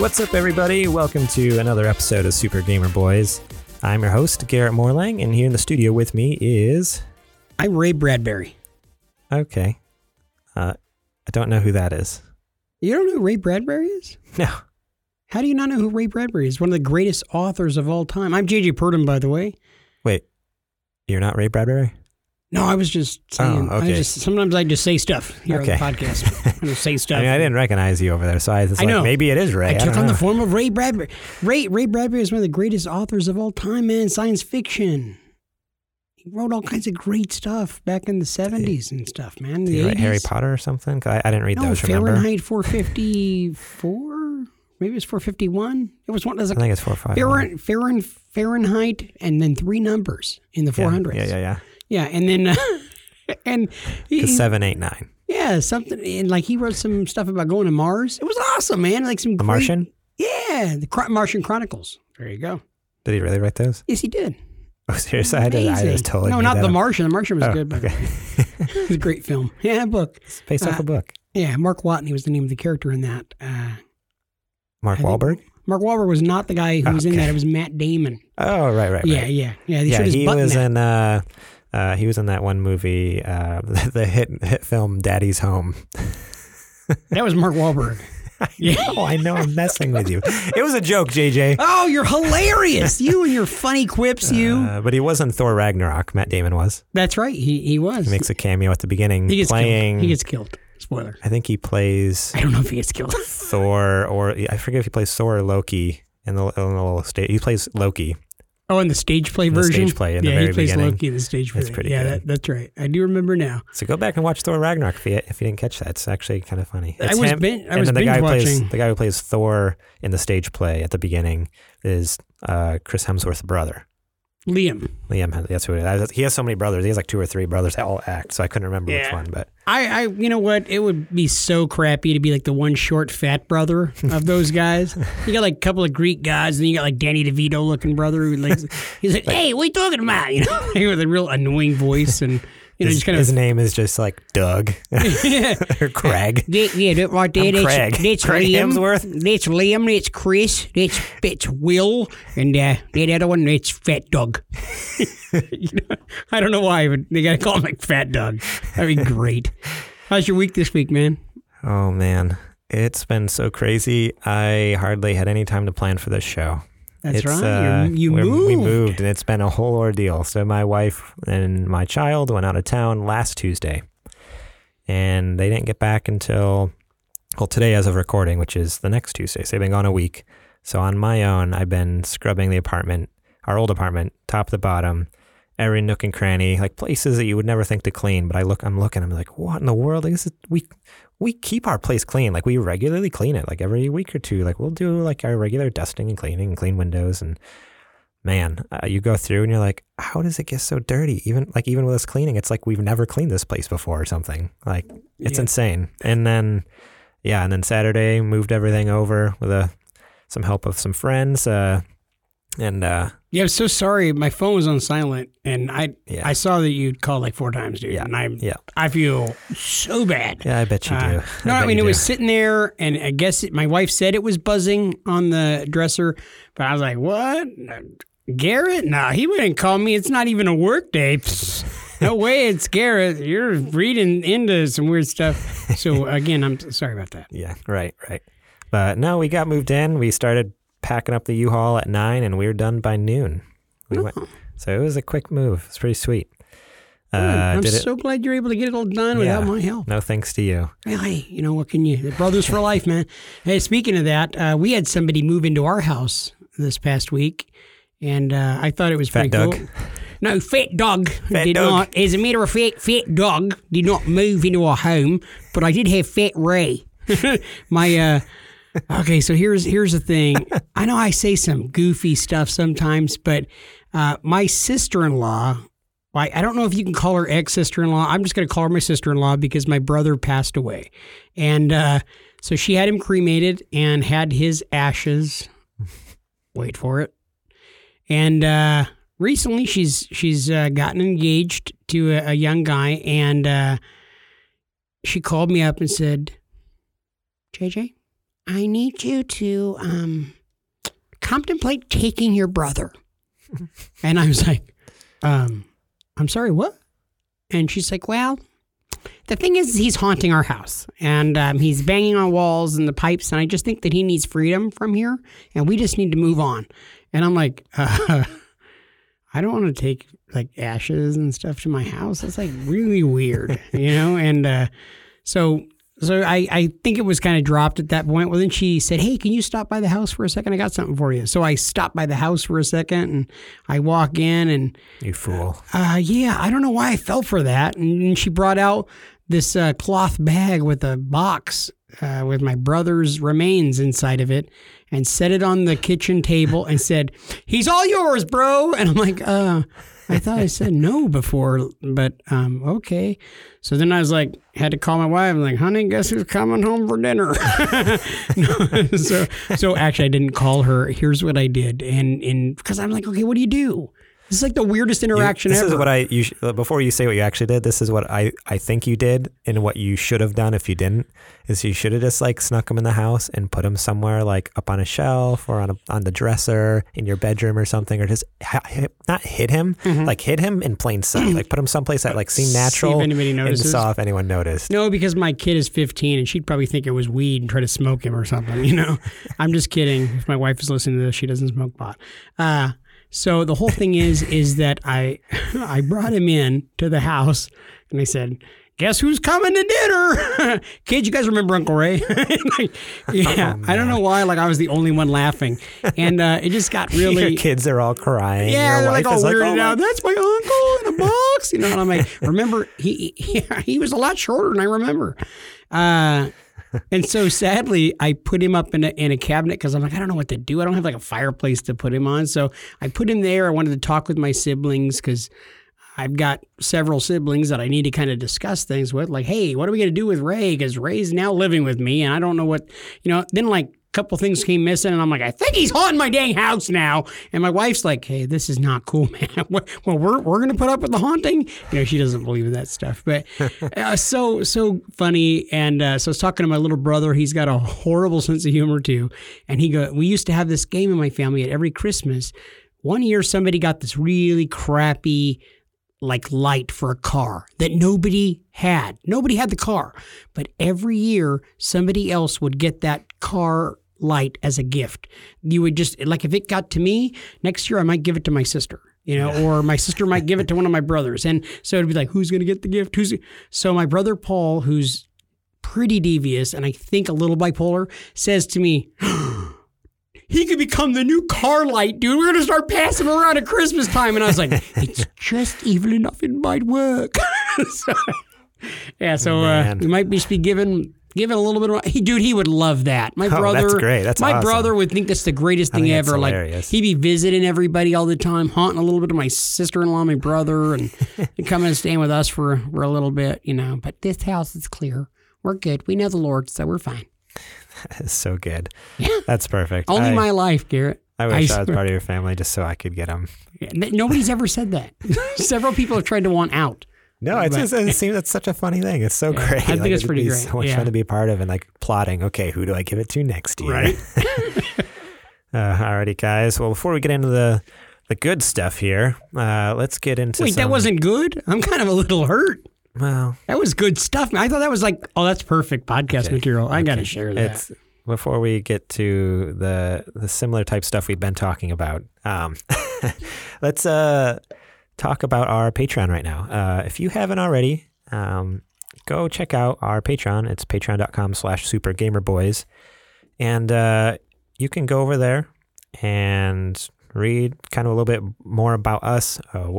What's up, everybody? Welcome to another episode of Super Gamer Boys. I'm your host, Garrett Morlang, and here in the studio with me is. I'm Ray Bradbury. Okay. Uh, I don't know who that is. You don't know who Ray Bradbury is? No. How do you not know who Ray Bradbury is? One of the greatest authors of all time. I'm JJ Purdom, by the way. Wait. You're not Ray Bradbury? No, I was just saying. Oh, okay. I just sometimes I just say stuff here Okay. on the podcast. I just say stuff. I mean, I didn't recognize you over there, so I was I like, know. maybe it is Ray. I took don't on the form of Ray Bradbury. Ray Ray Bradbury is one of the greatest authors of all time, man. Science fiction. He wrote all kinds of great stuff back in the '70s and stuff, man. Did The Harry Potter or something? I, I didn't read No, those, remember? Fahrenheit 454. Maybe it's 451. It was one. I think it's 4 5. Fahrenheit, Fahrenheit, Fahrenheit, and then three numbers in the 400s. Yeah, yeah, yeah. Yeah, and then uh, and he, 7, 8, 9. yeah, something and like he wrote some stuff about going to Mars. It was awesome, man. Like some The great- Martian? Yeah, the Cro- Martian Chronicles. There you go. Did he really write those? Yes, he did. Oh, seriously? I, did, I just totally no, not the up. Martian. The Martian was Oh, good, but okay. it was a great film. Yeah, book. It's based off Uh, a book. Yeah, Mark Watney was the name of the character in that. Uh, Mark I think- Wahlberg? Mark Wahlberg was not the guy who was in that. It was Matt Damon. Oh, right, right, right. Yeah, yeah, yeah. Yeah, he was in uh, uh, he was in that one movie, uh, the hit hit film Daddy's Home. That was Mark Wahlberg. Yeah. Oh, I know I'm messing with you. It was a joke, JJ. Oh, you're hilarious. you and your funny quips, you. Uh, but he was in Thor Ragnarok. Matt Damon was. That's right. He he was. He makes a cameo at the beginning, He gets playing. killed. He gets killed. Spoiler. I think he plays I don't know if he gets killed. Thor, or I forget if he plays Thor or Loki in the, in the little state. He plays Loki. Oh, in the stage play In the version. stage play in the yeah, very he plays beginning. Loki in the stage play. That's pretty yeah, good. That, that's right. I do remember now. So go back and watch Thor Ragnarok if you, if you didn't catch that. It's actually kind of funny. I It's was him, bin- I and was then the guy who plays the guy who plays Thor in the stage play at the beginning is uh, Chris Hemsworth's brother. Liam. Liam. That's who it is. He has so many brothers. He has like two or three brothers that all act. So I couldn't remember which one, but I, I, you know what? It would be so crappy to be like the one short fat brother of those guys. you got like a couple of Greek guys, and then you got like Danny DeVito looking brother who like he's like, "Hey, what are you talking about?" You know, with a real annoying voice and you know his, just kind his name is just like Doug yeah. or Craig. Yeah, that right there. I'm That's, Craig. that's Craig Liam. Hemsworth. That's Liam. That's Chris. That's that's Will. And uh, that other one, that's Fat Doug. You know, I don't know why, but they got to call him like Fat Doug. That'd be great. How's your week this week, man? Oh man, it's been so crazy. I hardly had any time to plan for this show. That's It's, right. uh, you moved. We moved, and it's been a whole ordeal. So my wife and my child went out of town last Tuesday, and they didn't get back until well today, as of recording, which is the next Tuesday. So they've been gone a week. So on my own, I've been scrubbing the apartment, our old apartment, top to bottom, every nook and cranny, like places that you would never think to clean. But I look, I'm looking, I'm like, what in the world? Like, this is, we we keep our place clean. Like we regularly clean it, like every week or two. Like we'll do like our regular dusting and cleaning and clean windows. And man, uh, you go through and you're like, how does it get so dirty? Even like even with us cleaning, it's like we've never cleaned this place before or something. Like it's Yeah. insane. And then yeah, and then Saturday moved everything over with a some help of some friends. Uh, and uh, Yeah, I'm so sorry. My phone was on silent, and I Yeah. I saw that you'd called like four times, dude. Yeah, And I yeah. I feel so bad. yeah, I bet you do. Uh, no, I, bet mean it do. was sitting there, and I guess it, my wife said it was buzzing on the dresser, but I was like, "What, Garrett? No, he wouldn't call me. It's not even a work day. No way, it's Garrett. You're reading into some weird stuff." So again, I'm sorry about that. Yeah, right, right. But no, we got moved in. We started packing up the U-Haul at nine, and we were done by noon. We went, so it was a quick move. It's pretty sweet. Uh, I'm did it? so glad you're able to get it all done without my help. No thanks to you. Hey, you know what can you? Brothers for life, man. Hey, speaking of that, uh, we had somebody move into our house this past week, and uh, I thought it was Fat pretty Doug. cool. No, Fat Dog Fat did not. As a matter of fact, Fat Dog did not move into our home, but I did have Fat Ray. My uh, okay, so here's here's the thing. I know I say some goofy stuff sometimes, but uh, my sister-in-law. I, I don't know if you can call her ex sister in law. I'm just going to call her my sister in law because my brother passed away. And uh, so she had him cremated and had his ashes. Wait for it. And uh, recently she's she's uh, gotten engaged to a, a young guy. And uh, she called me up and said, JJ, I need you to um, contemplate taking your brother. and I was like, um, I'm sorry, what? And she's like, well, the thing is, he's haunting our house and um, he's banging on walls and the pipes. And I just think that he needs freedom from here and we just need to move on. And I'm like, uh, I don't want to take like ashes and stuff to my house. That's like really weird, you know? And uh, so. So I, I think it was kind of dropped at that point. Well, then she said, "Hey, can you stop by the house for a second? I got something for you." So I stopped by the house for a second, and I walk in, and You fool. uh, yeah, I don't know why I fell for that. And she brought out this uh, cloth bag with a box uh, with my brother's remains inside of it and set it on the kitchen table and said, He's all yours, bro. And I'm like, uh, I thought I said no before, but um, okay. So then I was like, had to call my wife. I'm like, honey, guess who's coming home for dinner? So, so actually, I didn't call her. Here's what I did, and and because I'm like, okay, what do you do? This is like the weirdest You- interaction this ever. This is what I you sh- before you say what you actually did. This is what I I think you did, and what you should have done if you didn't is you should have just like snuck him in the house and put him somewhere like up on a shelf or on a, on the dresser in your bedroom or something, or just ha- not hit him, like hit him in plain sight, like put him someplace that like seemed Mm-hmm. See if natural anybody and saw if anyone noticed. No, because my kid is 15 and she'd probably think it was weed and try to smoke him or something, you know? I'm just kidding. If my wife is listening to this, she doesn't smoke pot. Uh, so the whole thing is, is that I, I brought him in to the house and I said, guess who's coming to dinner? Kids, you guys remember Uncle Ray? Like, yeah. I don't know why, like I was the only one laughing. And uh, it just got really. Your kids are all crying. Yeah, Your they're like all is like, "Oh out. That's my uncle in a box, you know. And I'm like, remember, he he, he was a lot shorter than I remember. Uh, and so sadly, I put him up in a, in a cabinet because I'm like, I don't know what to do. I don't have like a fireplace to put him on. So I put him there. I wanted to talk with my siblings because I've got several siblings that I need to kind of discuss things with. Like, hey, what are we going to do with Ray? Because Ray's now living with me, and I don't know what, you know. Then like couple things came missing, and I'm like, I think he's haunting my dang house now. And my wife's like, Hey, this is not cool, man. well, we're we're going to put up with the haunting. You know, she doesn't believe in that stuff, but uh, so so funny. And uh, so I was talking to my little brother. He's got a horrible sense of humor too, and he go, we used to have this game in my family at every Christmas. One year, somebody got this really crappy like light for a car that nobody had. Nobody had the car. But every year, somebody else would get that car light as a gift. You would just, like, if it got to me, next year I might give it to my sister. You know, or my sister might give it to one of my brothers. And so it'd be like, who's going to get the gift? Who's so my brother Paul, who's pretty devious and I think a little bipolar, says to me, he could become the new car light, dude. We're gonna start passing him around at Christmas time. And I was like, it's just evil enough it might work. so, yeah, so uh, we might just be giving it a little bit of he dude, he would love that. My Oh, that's brother great. That's my awesome. brother would think that's the greatest thing that's ever. Like he'd be visiting everybody all the time, haunting a little bit of my sister in law, my brother, and, and coming and staying with us for for a little bit, you know. But this house is clear. We're good. We know the Lord, so we're fine. That is so good. Yeah. That's perfect. Only I, my life, Garrett. I wish I, was part of your family just so I could get them. Nobody's ever said that. Several people have tried to want out. No, it's just, it seems that's such a funny thing. It's so great. I think it's pretty great. So much Yeah. fun to be a part of and like plotting. Okay, who do I give it to next year? Right. uh, alrighty, guys. Well, before we get into the the good stuff here, uh, let's get into. Wait, that wasn't good? I'm kind of a little hurt. well. That was good stuff. I thought that was like, oh, that's perfect podcast Okay. material. I got to share that. It's before we get to the the similar type stuff we've been talking about. Um, let's uh talk about our Patreon right now. Uh, if you haven't already, um, go check out our Patreon. It's patreon.com slash supergamerboys. And uh, you can go over there and read kind of a little bit more about us, uh,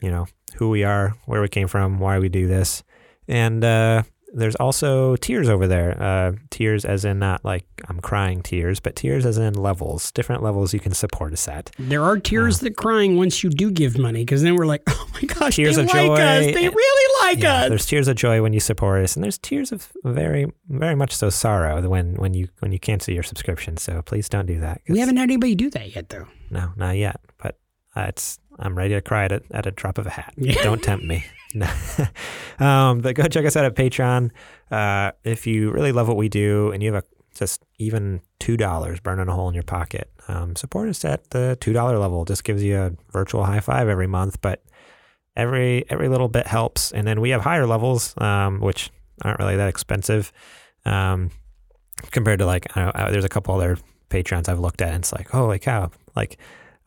you know, who we are, where we came from, why we do this. And uh, there's also tiers over there. Uh, tiers as in not like I'm crying tears, but tiers as in levels, different levels you can support a set. There are tears that crying once you do give money because then we're like, oh my gosh, Tears they of like joy us. They really like Yeah, us. there's tears of joy when you support us, and there's tears of very, very much so sorrow when when you when you cancel your subscription. So please don't do that. We haven't had anybody do that yet, though. No, not yet. But uh, it's I'm ready to cry at a, at a drop of a hat. Yeah. Don't tempt me. Um, but go check us out at Patreon. Uh, if you really love what we do and you have a just even two dollars burning a hole in your pocket, um, support us at the two dollar level. Just gives you a virtual high five every month, but every every little bit helps. And then we have higher levels, um, which aren't really that expensive um, compared to like know, uh, there's a couple other Patreons I've looked at, and it's like holy cow, like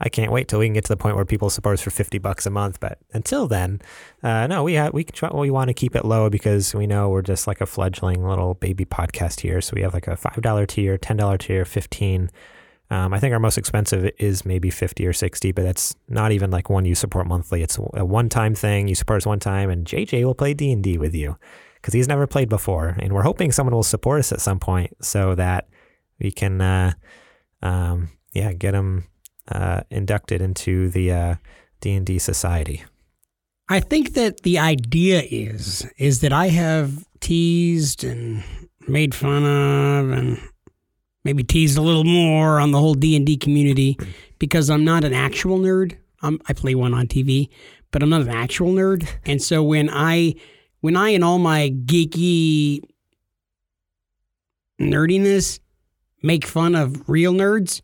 I can't wait till we can get to the point where people support us for 50 bucks a month. But until then, uh, no, we have, we try, we want to keep it low because we know we're just like a fledgling little baby podcast here. So we have like a $5 tier, $10 tier, 15. Um, I think our most expensive is maybe 50 or 60, but that's not even like one you support monthly. It's a one-time thing. You support us one time and JJ will play D&D with you because he's never played before. And we're hoping someone will support us at some point so that we can, uh, um, yeah, get him uh, inducted into the uh, D&D society. I think that the idea is is that I have teased and made fun of and maybe teased a little more on the whole D&D community because I'm not an actual nerd. I'm, I play one on TV, but I'm not an actual nerd. And so when I when I and all my geeky nerdiness make fun of real nerds,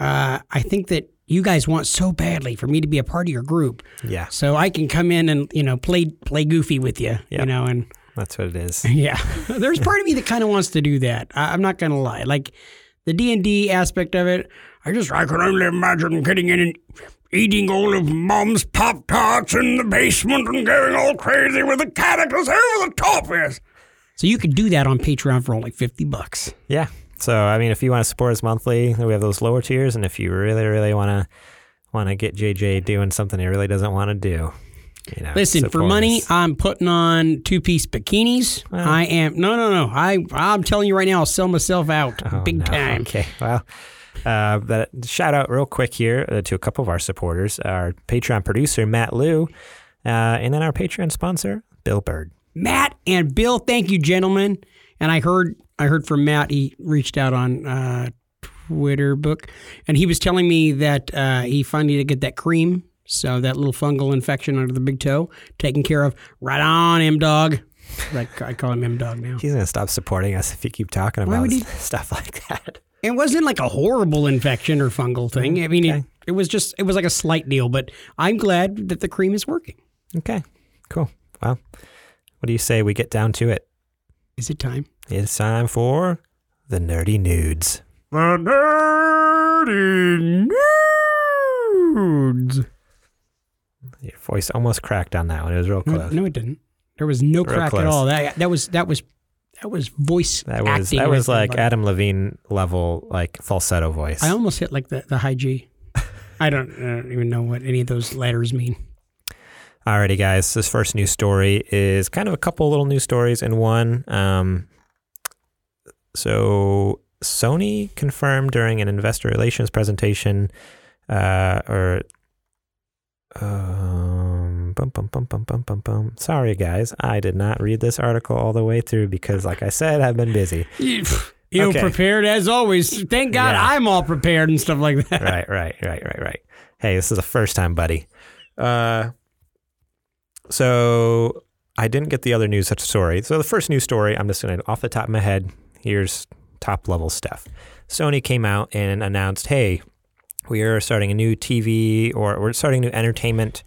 uh, I think that you guys want so badly for me to be a part of your group Yeah, so I can come in and you know play play goofy with you, you know, and that's what it is. yeah, there's part of me that kind of wants to do that. I, I'm not gonna lie, like the D and D aspect of it. I just I can only imagine getting in and eating all of Mom's pop tarts in the basement and going all crazy with the characters over the top is. So you could do that on Patreon for only fifty bucks. Yeah. So I mean, if you want to support us monthly, we have those lower tiers, and if you really, really want to want to get JJ doing something he really doesn't want to do, you know, Listen, for money. I'm putting on two piece bikinis. Well. I am no, no, no. I I'm telling you right now, I'll sell myself out Oh, big no. time. Okay. Well, uh, but shout out real quick here uh, to a couple of our supporters: our Patreon producer Matt Liu, uh, and then our Patreon sponsor Bill Bird. Matt and Bill, thank you, gentlemen. And I heard I heard from Matt. He reached out on uh, Twitter book, and he was telling me that uh, he finally did get that cream, so that little fungal infection under the big toe taken care of. Right on, M Dog. Like I call him M Dog now. He's gonna stop supporting us if you keep talking about he- stuff like that. It wasn't like a horrible infection or fungal thing. I mean, it, it was just it was like a slight deal. But I'm glad that the cream is working. Okay. Cool. Well, what do you say we get down to it? Is it time? It's time for the nerdy nudes. The nerdy nudes. Your voice almost cracked on that one. It was real close. no, it didn't. There was no Real crack close. at all. That that was that was that was voice That was acting that was like. Adam Levine level, like falsetto voice. I almost hit like the the high G. I don't, I don't even know what any of those letters mean. Alrighty, guys. This first news story is kind of a couple little news stories in one. Um, so Sony confirmed during an investor relations presentation, uh, or um, bum, bum, bum, bum, bum, bum, bum. Sorry, guys, I did not read this article all the way through because, like I said, I've been busy. You, Okay. prepared as always. Thank God Yeah. I'm all prepared and stuff like that. right, right, right, right, right. Hey, this is the first time, buddy. Uh, so I didn't get the other news story. So the first news story, I'm just going to, off the top of my head, here's top level stuff. Sony came out and announced, hey, we are starting a new TV or we're starting a new entertainment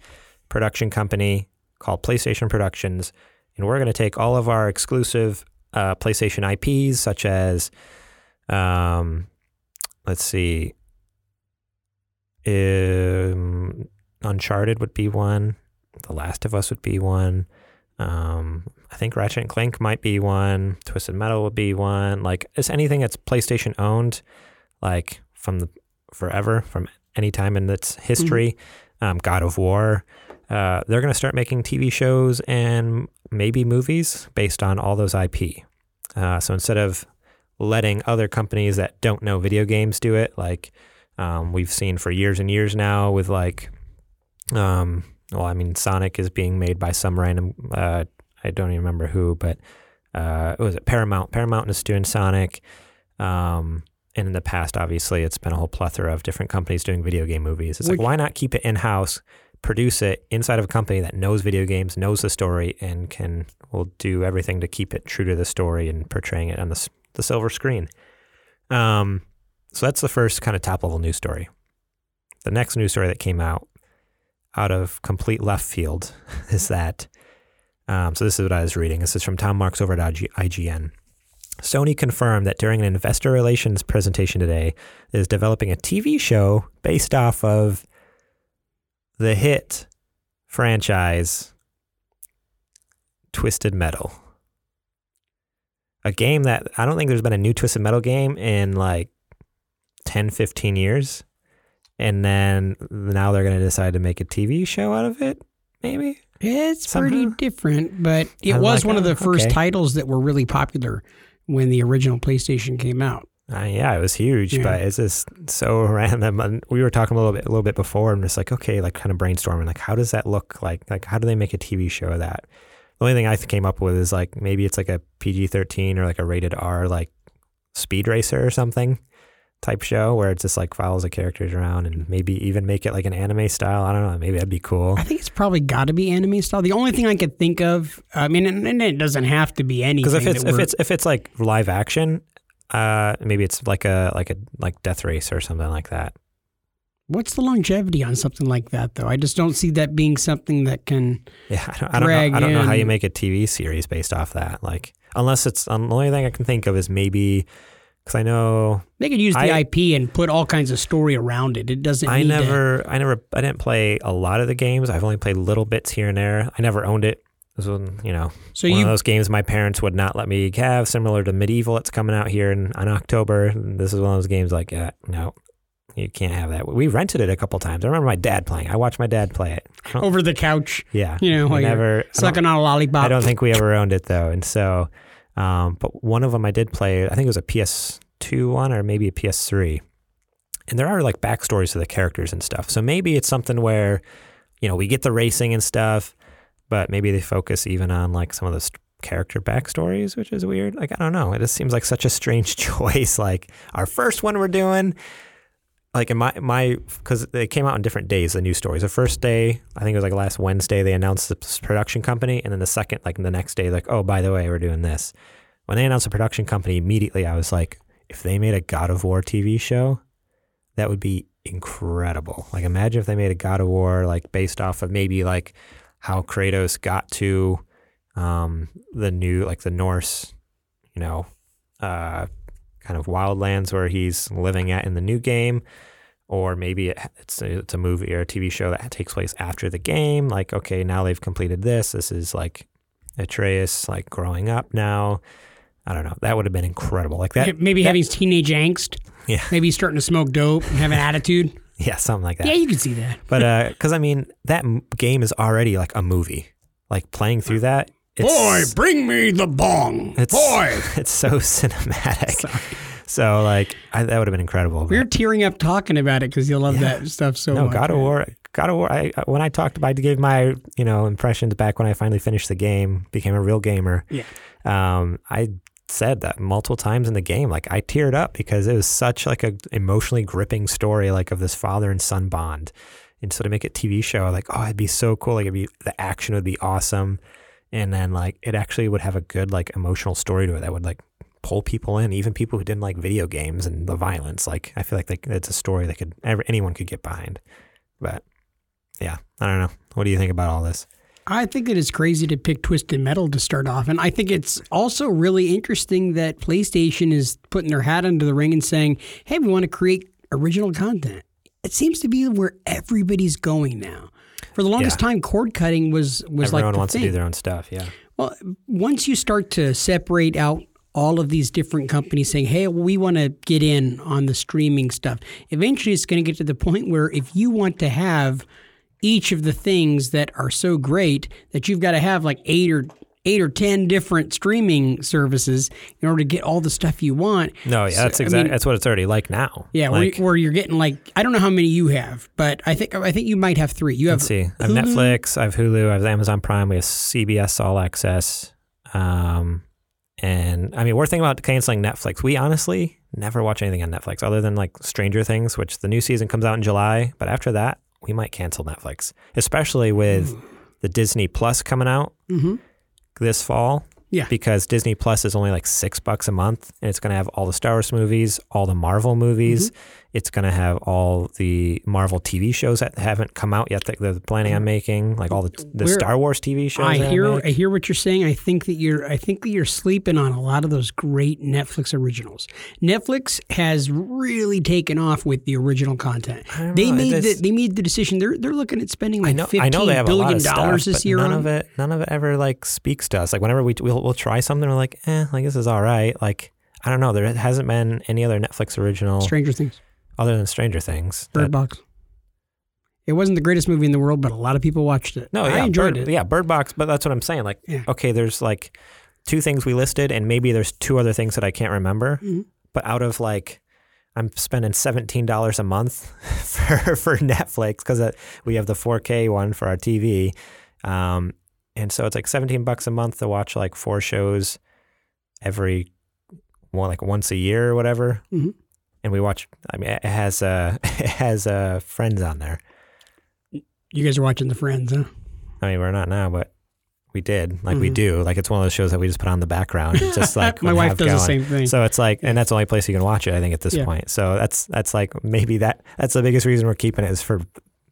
production company called PlayStation Productions. And we're going to take all of our exclusive uh, PlayStation IPs, such as, um, let's see, um, Uncharted would be one. The Last of Us would be one. Um, I think Ratchet and Clank might be one. Twisted Metal would be one. Like it's anything that's PlayStation owned, like from the forever, from any time in its history. Um, God of War. Uh, they're going to start making TV shows and maybe movies based on all those IP. Uh, so instead of letting other companies that don't know video games do it, like um, we've seen for years and years now with like, um, well, I mean, Sonic is being made by some random, uh, I don't even remember who, but uh, was it Paramount? Paramount is doing Sonic. Um, and in the past, obviously, it's been a whole plethora of different companies doing video game movies. It's Which- like, why not keep it in house, produce it inside of a company that knows video games, knows the story, and can will do everything to keep it true to the story and portraying it on the the silver screen. Um, so that's the first kind of top level news story. The next news story that came out out of complete left field is that. Um, so this is what I was reading. This is from Tom Marks over at IG- IGN. Sony confirmed that during an investor relations presentation today, it is developing a TV show based off of the hit franchise Twisted Metal. A game that I don't think there's been a new Twisted Metal game in like 10, 15 years. And then now they're going to decide to make a TV show out of it, maybe? It's Somehow. pretty different, but it I'm was like, one of oh, the first okay. titles that were really popular when the original PlayStation came out. Uh, yeah, it was huge, Yeah. but it's just so random. And we were talking a little bit, a little bit before, and just like, okay, like kind of brainstorming, like, how does that look like? Like, how do they make a TV show of that? The only thing I came up with is like maybe it's like a PG thirteen or like a rated R, like Speed Racer or something type show where it just like follows the characters around and maybe even make it like an anime style. I don't know. Maybe that'd be cool. I think it's probably got to be anime style. The only thing I could think of, I mean, and, and it doesn't have to be anything. Because if it's if it's if it's like live action, uh, maybe it's like a like a like Death Race or something like that. what's the longevity on something like that, though? I just don't see that being something that can. Yeah, I don't, I don't know. I don't know how you make a TV series based off that. Like, unless it's um, the only thing I can think of is maybe because I know They could use the I- IP and put all kinds of story around it. It doesn't. I need to- never, I never, I didn't play a lot of the games. I've only played little bits here and there. I never owned it. This was, you know, so one you of those games my parents would not let me have, similar to MediEvil. It's coming out here in, in October. This is one of those games like, yeah, no, you can't have that. We rented it a couple times. I remember my dad playing. I watched my dad play it. Over the couch, yeah, you know, I while you're never sucking on a lollipop. I don't think we ever owned it though, and so, um, but one of them I did play. I think it was a PS2 one or maybe a PS3, and there are like backstories to the characters and stuff. So maybe it's something where, you know, we get the racing and stuff, but maybe they focus even on like some of the st- character backstories, which is weird. Like I don't know, it just seems like such a strange choice. Like our first one we're doing. Like in my my because they came out on different days. The news stories. The first day, I think it was like last Wednesday, they announced the production company, and then the second, like the next day, like oh by the way, we're doing this. When they announced the production company, immediately I was like, if they made a God of War TV show, that would be incredible. Like imagine if they made a God of War like based off of maybe like how Kratos got to um, the new like the Norse, you know, uh, kind of wildlands where he's living at in the new game, or maybe it, it's a, it's a movie or a TV show that takes place after the game. Like okay, now they've completed this. This is like Atreus like growing up now. I don't know. That would have been incredible. Like that. maybe that- having teenage angst. Yeah. Maybe starting to smoke dope and have an attitude. Yeah, something like that. Yeah, you can see that. But uh, because I mean, that m- game is already like a movie. Like playing through that, it's, Boy, bring me the bong. it's Boy, it's so cinematic. So like, I, that would have been incredible. We're but- tearing up talking about it because you love Yeah. that stuff so much. no, much. God of War. God of War. I, I- when I talked about, I gave my you know impressions back when I finally finished the game, became a real gamer. Yeah. Um, I said that multiple times in the game. Like I teared up because it was such like a emotionally gripping story, like of this father and son bond. And so to make a TV show, like oh, it'd be so cool. Like it'd be the action would be awesome, and then like it actually would have a good like emotional story to it that would like pull people in, even people who didn't like video games and the violence. Like I feel like like it's a story that could anyone could get behind. But yeah, I don't know. What do you think about all this? I think it is crazy to pick Twisted Metal to start off. And I think it's also really interesting that PlayStation is putting their hat into the ring and saying, hey, we want to create original content. It seems to be where everybody's going now. For the longest Yeah. time, cord cutting was was Everyone like the wants thing. to do their own stuff. Yeah. Well, once you start to separate out all of these different companies saying, hey, we want to get in on the streaming stuff, eventually it's going to get to the point where if you want to have each of the things that are so great that you've got to have like eight or eight or ten different streaming services in order to get all the stuff you want. No, yeah, So, that's I exactly mean- that's what it's already like now. Yeah, like, where, where you're getting like I don't know how many you have, but I think I think you might have three. You have let's see. I have Netflix, I have Hulu, I have Amazon Prime, we have CBS All Access. Um, and I mean, we're thinking about canceling Netflix. We honestly never watch anything on Netflix other than like Stranger Things, which the new season comes out in July. But after that, we might cancel Netflix, especially with the Disney Plus coming out Mhm. this fall. Yeah. Because Disney Plus is only like six bucks a month, and it's going to have all the Star Wars movies, all the Marvel movies. Mm-hmm. It's going to have all the Marvel TV shows that haven't come out yet that they're planning on making, like all the, the Star Wars TV shows. I hear. I hear what you're saying. I think that you're I think that you're sleeping on a lot of those great Netflix originals. Netflix has really taken off with the original content. They know, made the they made the decision. They're they're looking at spending I like know, fifteen I know a lot billion stuff, dollars this year none on of it, none of it ever like speaks to us. Like whenever we we'll, we'll try something, we're like, eh, like this is all right. Like I don't know, there hasn't been any other Netflix original Stranger Things, other than Stranger Things. Bird that- Box. It wasn't the greatest movie in the world, but a lot of people watched it. No, I yeah, enjoyed Bird, it. Yeah, Bird Box, but that's what I'm saying. Like, Yeah. okay, there's like two things we listed, and maybe there's two other things that I can't remember. Mhm. But out of like, I'm spending seventeen dollars a month for for Netflix because we have the 4K one for our TV, um, and so it's like seventeen bucks a month to watch like four shows every well, like once a year or whatever. Mhm. And we watch. I mean, it has uh, it has uh, Friends on there. You guys are watching The Friends, huh? I mean, we're not now, but we did. Like we Mhm. do. Like it's one of those shows that we just put on the background. It's just like My wife does the same thing. So it's like, and that's the only place you can watch it. I think at this Yeah. point. So that's that's like maybe that that's the biggest reason we're keeping it is for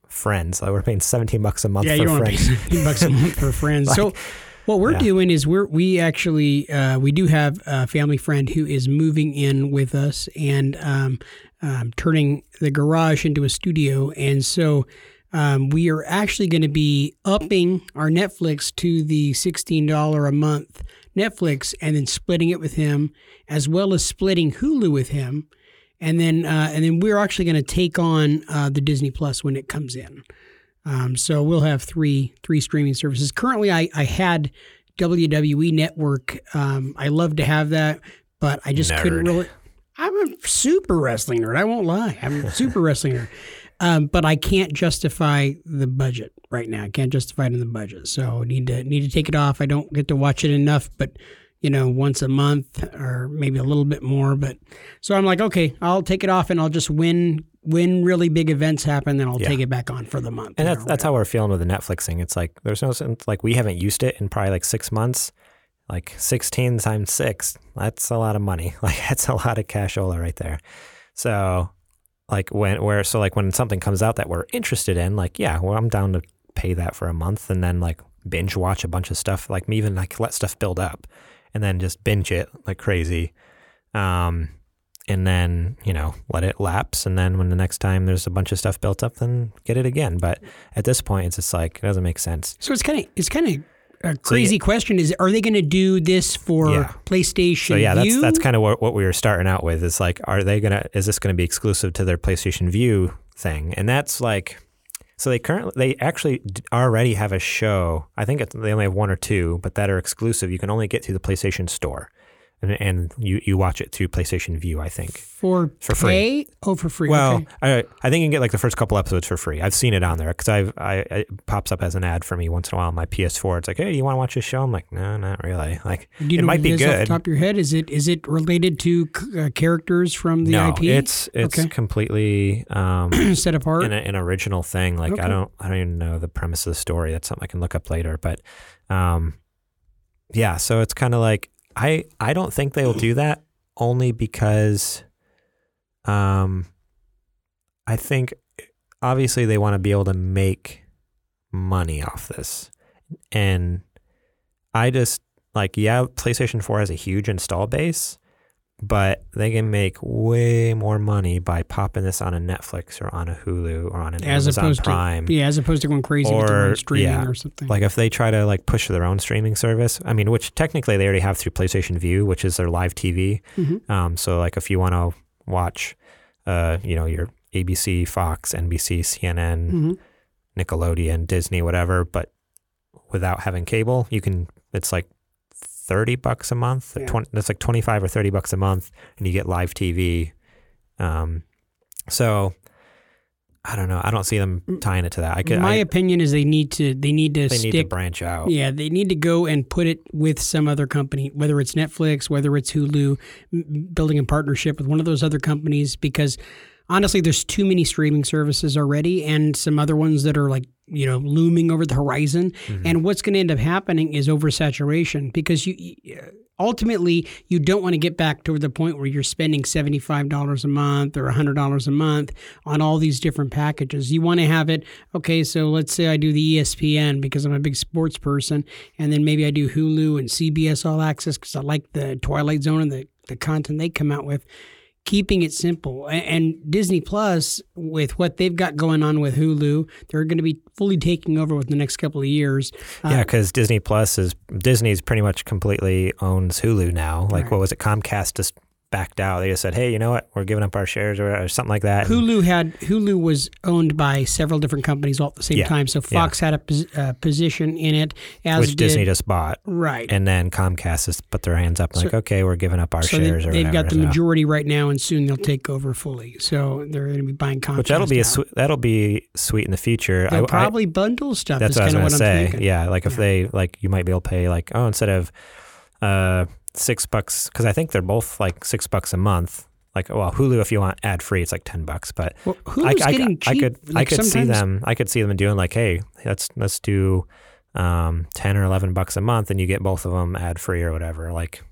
Friends. Like we're paying seventeen bucks a month yeah, for you Friends. seventeen bucks a month for Friends. so Like, what we're yeah. doing is we're we actually uh, we do have a family friend who is moving in with us and um, um, turning the garage into a studio, and so. Um, we are actually going to be upping our Netflix to the $16 a month Netflix and then splitting it with him, as well as splitting Hulu with him. And then, uh, and then we're actually going to take on uh, the Disney Plus when it comes in. Um, so we'll have three three streaming services. Currently, I, I had WWE Network. Um, I love to have that, but I just couldn't really. I'm a super wrestling nerd. I won't lie. I'm a super wrestling nerd. Um, but I can't justify the budget right now. I can't justify it in the budget. So need to need to take it off. I don't get to watch it enough, but you know, once a month or maybe a little bit more. But so I'm like, okay, I'll take it off and I'll just win when really big events happen, then I'll Yeah. take it back on for the month. and that's that's how we're feeling with the Netflix thing. It's like there's no sense. Like we haven't used it in probably like six months. Like sixteen times six, that's a lot of money. Like that's a lot of cashola right there. So like when where so like when something comes out that we're interested in, like yeah, well I'm down to pay that for a month and then like binge watch a bunch of stuff. Like me even like let stuff build up and then just binge it like crazy. Um and then, you know, let it lapse and then when the next time there's a bunch of stuff built up, then get it again. But at this point it's just like it doesn't make sense. So it's kind of it's kind of a crazy question. Is are they going to do this for Yeah. PlayStation? So yeah, that's Vue? that's kind of what, what we were starting out with. Is like, are they gonna? Is this gonna be exclusive to their PlayStation Vue thing? And that's like, so they currently they actually already have a show. I think they only have one or two, but that are exclusive. You can only get through the PlayStation Store, and, and you you watch it through PlayStation Vue. I think. for for free. pay? Oh, for free. Well, okay. I, I think you can get like the first couple episodes for free. I've seen it on there because I've I it pops up as an ad for me once in a while on my PS4. It's like, hey, you want to watch this show? I'm like, no, not really. Like, Do you it know might what be is off the good. top of your head? Is it is it related to c- uh, characters from the no, IP? it's it's Okay. completely um, set apart. an, an original thing. Like Okay. I don't I don't even know the premise of the story. That's something I can look up later. But um, yeah, so it's kind of like I I don't think they will do that only because um, I think obviously they want to be able to make money off this, and I just like yeah, PlayStation Four has a huge install base. But they can make way more money by popping this on a Netflix or on a Hulu or on an as Amazon opposed Prime. to yeah, as opposed to going crazy with their Or- own streaming yeah, or something. Like if they try to like push their own streaming service, I mean, which technically they already have through PlayStation Vue, which is their live TV. Mhm. Um, so like if you want to watch, uh, you know, your ABC, Fox, NBC, CNN, Mhm. Nickelodeon, Disney, whatever, but without having cable, you can. It's like thirty bucks a month. Yeah. 20, it's like twenty five or thirty bucks a month, and you get live TV. Um, so I don't know. I don't see them tying it to that. I could. My I, opinion is they need to they need to they stick need to branch out. Yeah, they need to go and put it with some other company, whether it's Netflix, whether it's Hulu, m- building a partnership with one of those other companies because honestly there's too many streaming services already and some other ones that are like, you know, looming over the horizon. Mm-hmm. And what's going to end up happening is oversaturation because you ultimately you don't want to get back to the point where you're spending $75 a month or $100 a month on all these different packages. You want to have it, okay, so let's say I do the ESPN because I'm a big sports person, and then maybe I do Hulu and CBS All Access because I like the Twilight Zone and the, the content they come out with. Keeping it simple. And Disney Plus, with what they've got going on with Hulu, they're going to be fully taking over with the next couple of years. Uh, Yeah, because Disney Plus is Disney's pretty much completely owns Hulu now. Like, Right. what was it? Comcast just backed out. They just said, "Hey, you know what? We're giving up our shares or, or something like that." Hulu had Hulu was owned by several different companies all at the same Yeah, time. So Fox had a pos, uh, position in it, as which did, Disney just bought, right. and then Comcast has put their hands up and So- like, "Okay, we're giving up our so they, shares or they've whatever." got the so- majority right now, and soon they'll take over fully. So they're going to be buying Comcast. Which that'll be that'll be sweet in the future. They'll I- I- probably bundle stuff. That's is what I was of what say. Yeah, like if Yeah. they like, you might be able to pay like oh instead of uh six bucks because I think they're both like six bucks a month. Like well, Hulu if you want ad free, it's like ten bucks. But Well, I, Hulu's I, getting I cheap. could I Like, could see them I could see them doing like hey let's let's do um ten or eleven bucks a month and you get both of them ad free or whatever. Like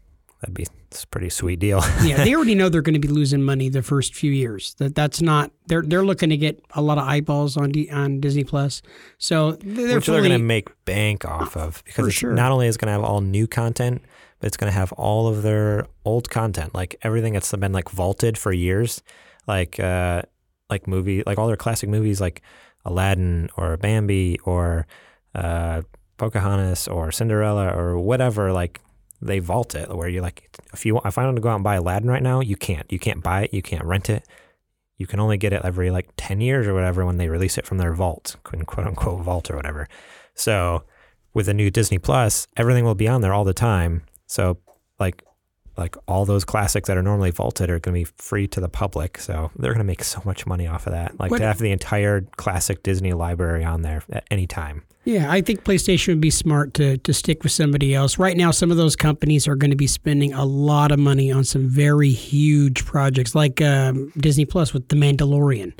that'd be it's a pretty sweet deal. yeah, they already know they're going to be losing money the first few years. That that's not they're they're looking to get a lot of eyeballs on D, on Disney Plus. So they're which they're going to make bank off of because sure. not only is going to have all new content, it's going to have all of their old content, like everything that's been like vaulted for years, like uh, like movie, like all their classic movies, like Aladdin or Bambi or uh, Pocahontas or Cinderella or whatever. Like they vault it where you're like, if you if I want to go out and buy Aladdin right now, you can't. You can't buy it. You can't rent it. You can only get it every like 10 years or whatever when they release it from their vault, quote unquote vault or whatever. So with the new Disney Plus, everything will be on there all the time. So like like all those classics that are normally vaulted are going to be free to the public. So they're going to make so much money off of that. Like What- to have the entire classic Disney library on there at any time. Yeah, I think PlayStation would be smart to to stick with somebody else. Right now, some of those companies are going to be spending a lot of money on some very huge projects, like um, Disney Plus with The Mandalorian.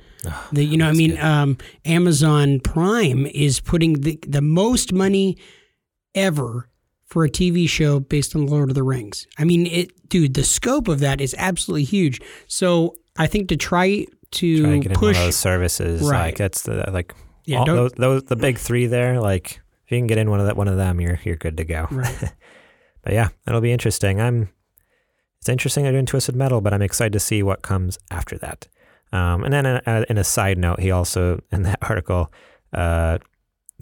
the, you know, I mean, um, Amazon Prime is putting the the most money ever for a TV show based on Lord of the Rings. I mean, it, dude, the scope of that is absolutely huge. So I think to try to Try to get in one push, of those services. Right. Like that's the like yeah, all those, those the big three there. Like if you can get in one of that one of them, you're you're good to go. right. But yeah, it'll be interesting. I'm. It's interesting they're doing Twisted Metal, but I'm excited to see what comes after that. Um, and then in a, in a side note, he also in that article, uh,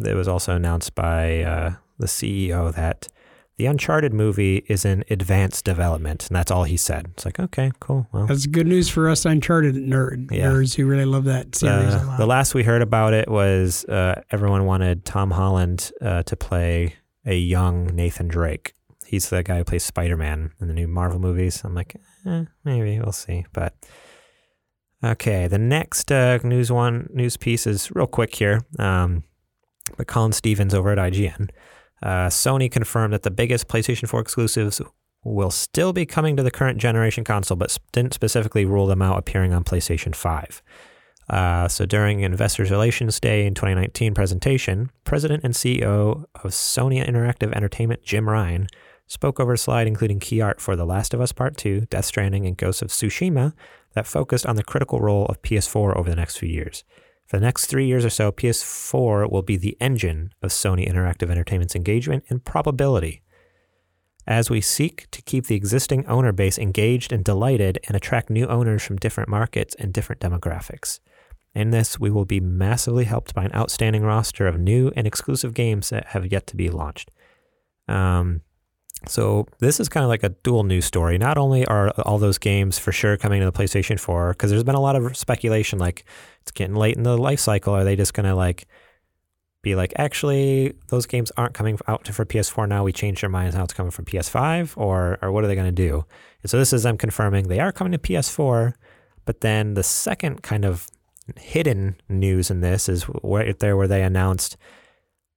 it was also announced by uh, the CEO that the Uncharted movie is in advanced development, and that's all he said. It's like okay, cool. Well, That's good news for us Uncharted nerd Yeah. nerds who really love that series a uh, lot. the last we heard about it was uh, everyone wanted Tom Holland uh, to play a young Nathan Drake. He's the guy who plays Spider Man in the new Marvel movies. I'm like, eh, maybe we'll see. But okay, the next uh, news one news piece is real quick here. Um, but Colin Stevens over at IGN, uh, Sony confirmed that the biggest PlayStation 4 exclusives will still be coming to the current generation console, but didn't specifically rule them out appearing on PlayStation 5. Uh, so during Investors Relations Day in 2019 presentation, President and CEO of Sony Interactive Entertainment, Jim Ryan, spoke over a slide including key art for The Last of Us Part 2, Death Stranding, and Ghosts of Tsushima that focused on the critical role of PS4 over the next few years. For the next three years or so, PS4 will be the engine of Sony Interactive Entertainment's engagement and probability. as we seek to keep the existing owner base engaged and delighted and attract new owners from different markets and different demographics. In this, we will be massively helped by an outstanding roster of new and exclusive games that have yet to be launched. Um, so this is kind of like a dual news story. Not only are all those games for sure coming to the PlayStation 4, because there's been a lot of speculation, like it's getting late in the life cycle. Are they just going to like be like, actually, those games aren't coming out for PS4 now. We changed our minds now it's coming from PS5, or or what are they going to do? And so this is them confirming they are coming to PS4. But then the second kind of hidden news in this is right there where they announced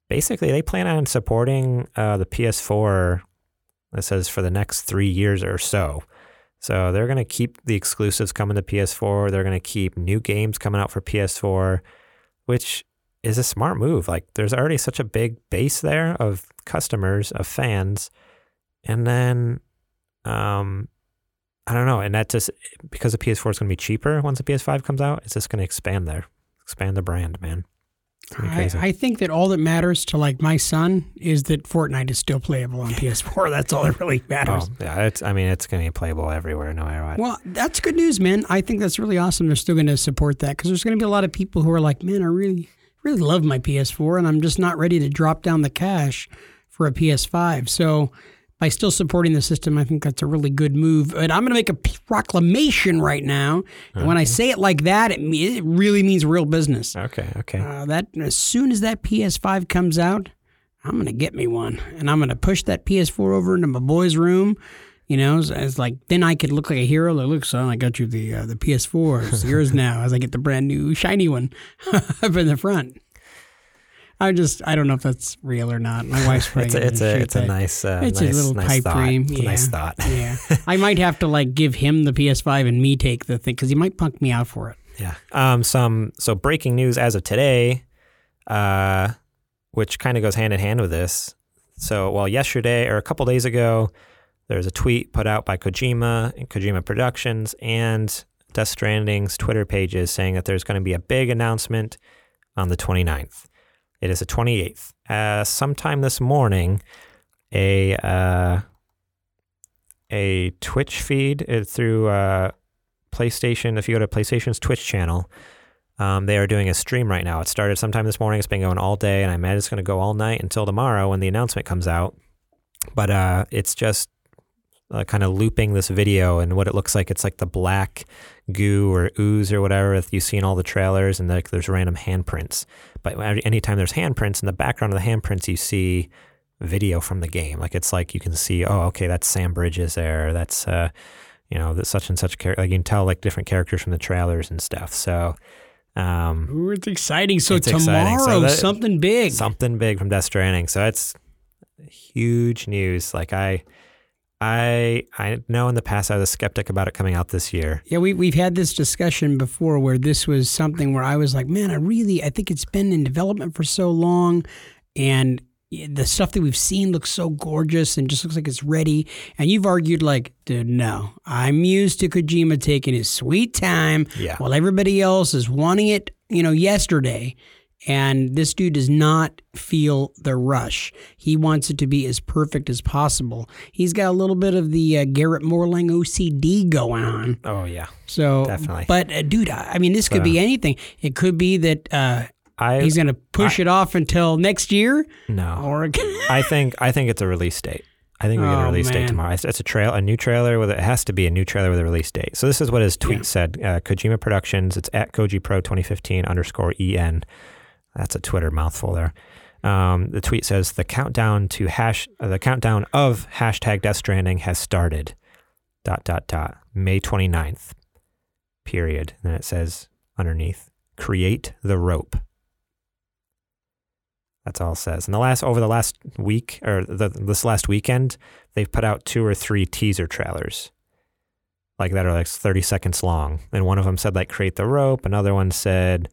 basically they plan on supporting uh, the PS4. It says for the next three years or so. So they're going to keep the exclusives coming to PS4. They're going to keep new games coming out for PS4, which is a smart move. Like there's already such a big base there of customers, of fans. And then um I don't know, and that just because the PS4 is going to be cheaper once the PS5 comes out, it's just going to expand there. Expand the brand, man. I, I, think that all that matters to like my son is that Fortnite is still playable on PS4. That's all that really oh, matters. Oh, yeah, it's. I mean, it's going to be playable everywhere, no matter what. Well, that's good news, man. I think that's really awesome. They're still going to support that because there's going to be a lot of people who are like, man, I really, really love my PS4, and I'm just not ready to drop down the cash for a PS5. So by still supporting the system, I think that's a really good move. But I'm going to make a proclamation right now. And when I say it like that, it, it really means real business. Okay, okay. Uh, that as soon as that PS5 comes out, I'm going to get me one, and I'm going to push that PS4 over into my boy's room. You know, as, as like then I could look like a hero. Like, look, son, I got you the uh, the PS4. It's yours now. As I get the brand new shiny one up in the front. I just I don't know if that's real or not. My wife's probably it's a it's a, it's a nice uh, it's nice, a little nice pipe thought. dream. It's a Yeah. nice thought. yeah, I might have to like give him the PS5 and me take the thing because he might punk me out for it. Yeah. Um. Some so breaking news as of today, uh, which kind of goes hand in hand with this. So, well, yesterday or a couple days ago, there was a tweet put out by Kojima and Kojima Productions and Death Stranding's Twitter pages saying that there's going to be a big announcement on the 29th. It is the 28th. Uh, sometime this morning, a uh, a Twitch feed uh, through uh, PlayStation. If you go to PlayStation's Twitch channel, um, they are doing a stream right now. It started sometime this morning. It's been going all day, and I imagine it's going to go all night until tomorrow when the announcement comes out. But uh, it's just uh, kind of looping this video, and what it looks like, it's like the black goo or ooze or whatever that you see in all the trailers, and like there's random handprints. But anytime there's handprints, in the background of the handprints, you see video from the game. Like it's like you can see, oh, okay, that's Sam Bridges there. That's uh, you know, that such and such character. Like you can tell like different characters from the trailers and stuff. So, um, Ooh, it's exciting. So It's tomorrow, exciting. So that- something big. something big from Death Stranding. So it's huge news. Like I, I, I know in the past I was a skeptic about it coming out this year. Yeah, we we've had this discussion before where this was something where I was like, man, I really I think it's been in development for so long, and the stuff that we've seen looks so gorgeous and just looks like it's ready. And you've argued like, dude, no, I'm used to Kojima taking his sweet time Yeah. while everybody else is wanting it, you know, yesterday. And this dude does not feel the rush. He wants it to be as perfect as possible. He's got a little bit of the uh, Garrett Morlang OCD going on. Oh yeah, So Definitely. but uh, dude, I I mean, this could be anything. It could be that uh, I he's going to push it off until next year, no. or I think I think it's a release date. I think we get Oh, a release man. date tomorrow. It's, it's a trail, a new trailer with it has to be a new trailer with a release date. So this is what his tweet Yeah. said. Uh, Kojima Productions. It's at Koji Pro 2015 underscore en. That's a Twitter mouthful there. Um, the tweet says the countdown to hash uh, the countdown of hashtag Death Stranding has started. Dot dot dot. May 29th. Period. And then it says underneath, create the rope. That's all it says. And the last over the last week or the, this last weekend, they've put out two or three teaser trailers, like that are like thirty seconds long. And one of them said like create the rope. Another one said